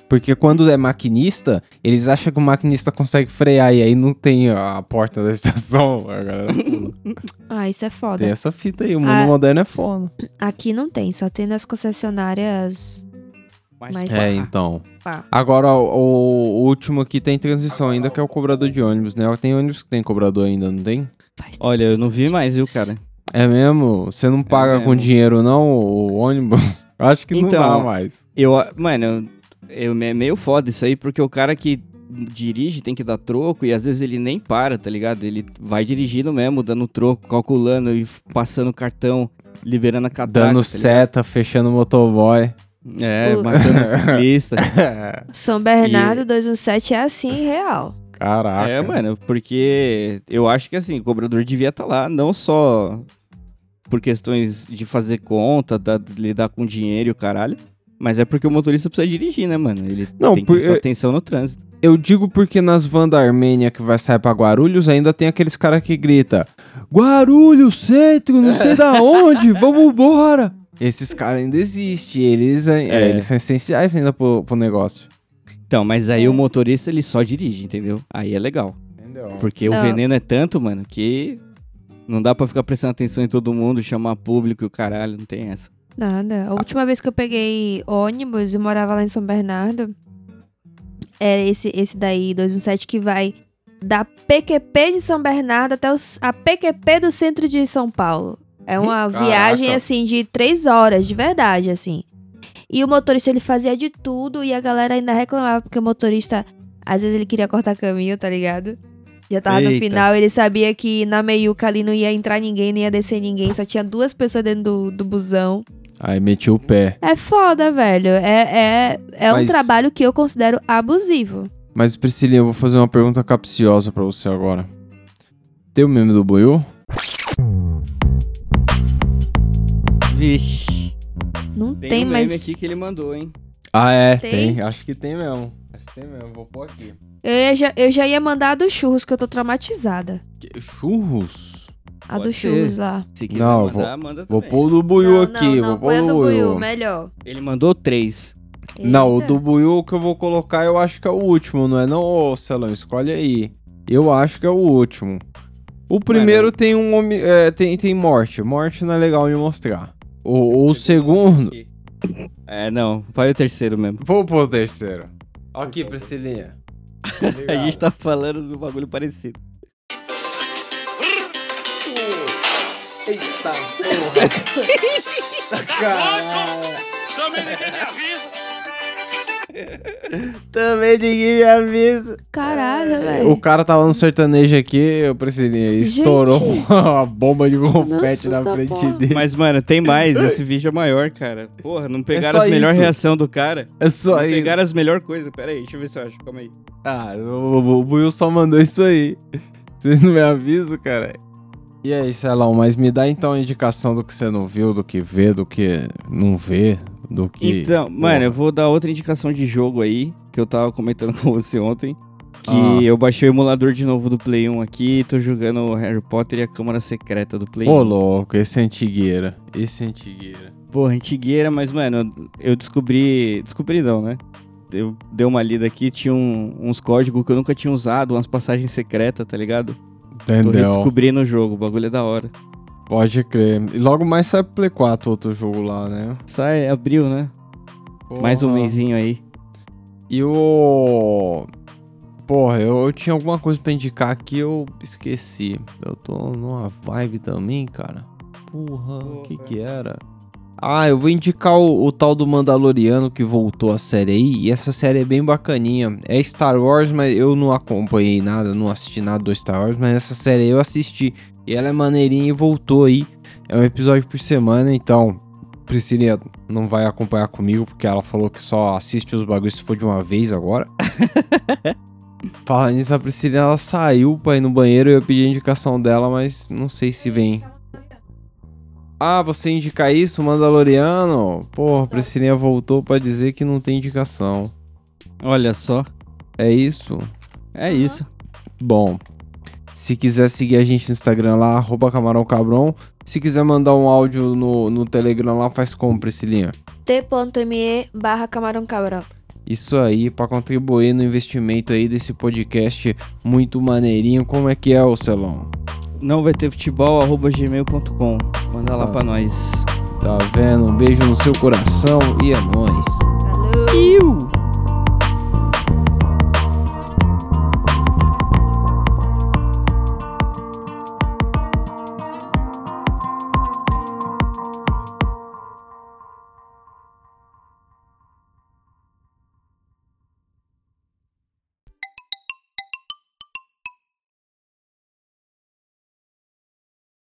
Porque quando é maquinista, eles acham que o maquinista consegue frear e aí não tem a porta da estação, a galera pula. Ah, isso é foda. tem essa fita aí, o mundo Ah. moderno é foda. Aqui não tem, só tem nas concessionárias. Mas- É, então. Pá. Agora, o, o último aqui tem transição ainda, que é o cobrador de ônibus, né? Tem ônibus que tem cobrador ainda, não tem? Faz tempo. Olha, eu não vi mais, viu, cara? É mesmo? Você não paga com mesmo. dinheiro, não, o ônibus? Eu Acho que Então, não dá mais. Eu, mano, eu, eu- é meio foda isso aí, porque o cara que dirige tem que dar troco e às vezes ele nem para, tá ligado? Ele vai dirigindo mesmo, dando troco, calculando e passando cartão, liberando a catraca. Dando tá seta, fechando o motoboy. É, O- matando o ciclista. São Bernardo 217 é assim, real. Caraca. É, mano, porque eu acho que assim, o cobrador devia estar lá, não só por questões de fazer conta, da- lidar com dinheiro e o caralho, mas é porque o motorista precisa dirigir, né, mano? Ele Não, tem que prestar eu- atenção no trânsito. Eu digo porque nas van da Armênia que vai sair pra Guarulhos ainda tem aqueles caras que grita Guarulhos, centro, não sei da onde, vamos embora. Esses caras ainda existem, eles, é, É. eles são essenciais ainda pro, pro negócio. Então, mas aí É. o motorista ele só dirige, entendeu? Aí é legal. Entendeu? Porque o Não. veneno é tanto, mano, que não dá pra ficar prestando atenção em todo mundo, chamar público e o caralho, não tem essa. Nada. A última vez que eu peguei ônibus e morava lá em São Bernardo, era esse, esse daí, 217, que vai da PQP de São Bernardo até os, a PQP do centro de São Paulo. É uma Caraca. viagem, assim, de três horas, de verdade, assim. E o motorista, ele fazia de tudo e a galera ainda reclamava, porque o motorista, às vezes ele queria cortar caminho, tá ligado? Já tava no Eita. final, ele sabia que na meiuca ali não ia entrar ninguém, nem ia descer ninguém, só tinha duas pessoas dentro do, do busão. Aí meti o pé. É foda, velho. É, é, é um Mas- trabalho que eu considero abusivo. Mas Priscilinha, eu vou fazer uma pergunta capciosa pra você agora. Tem o meme do Buiu? Vixe. Não Tem, tem, um mas. meme aqui que ele mandou, hein? Ah, é, Tem? tem. Acho que tem mesmo. Acho que Tem mesmo, vou pôr aqui. Eu, já, eu já ia mandar a do churros, que eu tô traumatizada. Que- Churros? A Pode do ser. churros lá. Se quiser Não, mandar, manda Vou também. pôr o do Buiu não, aqui, não, vou não, pôr põe o do Buiu, melhor. Ele mandou três. Não, o Eita. do Buiu que eu vou colocar eu acho que é o último, não é não, ô Celão? Escolhe aí. Eu acho que é o último. O primeiro tem um é, tem, tem morte. Morte não é legal de mostrar. O, o segundo. É, não. Vai o terceiro mesmo. Vou pôr o terceiro. Aqui, Priscilinha. A gente tá falando do bagulho parecido. Eita porra! Caralho! Também ninguém me avisa. Caralho, O velho. cara tava no sertanejo aqui, o Priscilinha, estourou Gente. uma bomba de confete na frente porra. dele. Mas, mano, tem mais. Esse vídeo é maior, cara. Porra, não pegaram só as melhores isso. reações do cara. É só Não aí. pegaram as melhores coisas. Pera aí, deixa eu ver se eu acho. Calma aí. Ah, o, o Will só mandou isso aí. Vocês não me avisam, cara? E aí, Celão, mas me dá então a indicação do que você não viu, do que vê, do que não vê, do que. Então, mano, eu vou dar outra indicação de jogo aí, que eu tava comentando com você ontem. Que Ah. eu baixei o emulador de novo do Play 1 aqui e tô jogando Harry Potter e a Câmara Secreta do Play Ô, 1. louco, esse é antigueira. Esse é antigueira. Porra, antigueira, mas, mano, eu descobri. Descobri não, né? Eu dei uma lida aqui, tinha um- uns códigos que eu nunca tinha usado, umas passagens secretas, tá ligado? Tô Entendeu? redescobrindo o jogo, o bagulho é da hora. Pode crer. E logo mais sai pro Play 4 outro jogo lá, né? Sai, abril, né? Mais um Porra. mêsinho aí. E o. Porra, eu, eu tinha alguma coisa pra indicar aqui, eu esqueci. Eu tô numa vibe também, cara. Porra, o que Porra. que era? Ah, eu vou indicar o, o tal do Mandaloriano que voltou a série aí. E essa série é bem bacaninha. É Star Wars, mas eu não acompanhei nada, não assisti nada do Star Wars. Mas essa série aí eu assisti. E ela é maneirinha e voltou aí. É um episódio por semana, então. Priscilia não vai acompanhar comigo, porque ela falou que só assiste os bagulhos se for de uma vez agora. Falando nisso, a Priscila ela saiu pra ir no banheiro e eu pedi a indicação dela, mas não sei se vem. Ah, você indica isso, Mandaloriano? Porra, a Priscilinha voltou pra dizer que não tem indicação. Olha só. É isso? É isso. Bom, se quiser seguir a gente no Instagram lá, arroba Camarão Cabron. Se quiser mandar um áudio no, no Telegram lá, faz como, Priscilinha? T.me barra camarão cabrão. Isso aí, pra contribuir no investimento aí desse podcast muito maneirinho. Como é que é, o Celão? Não vai ter futebol, arroba gmail.com. Manda lá Ah. pra nós. Tá vendo? Um beijo no seu coração e é nóis. Falou! Iu!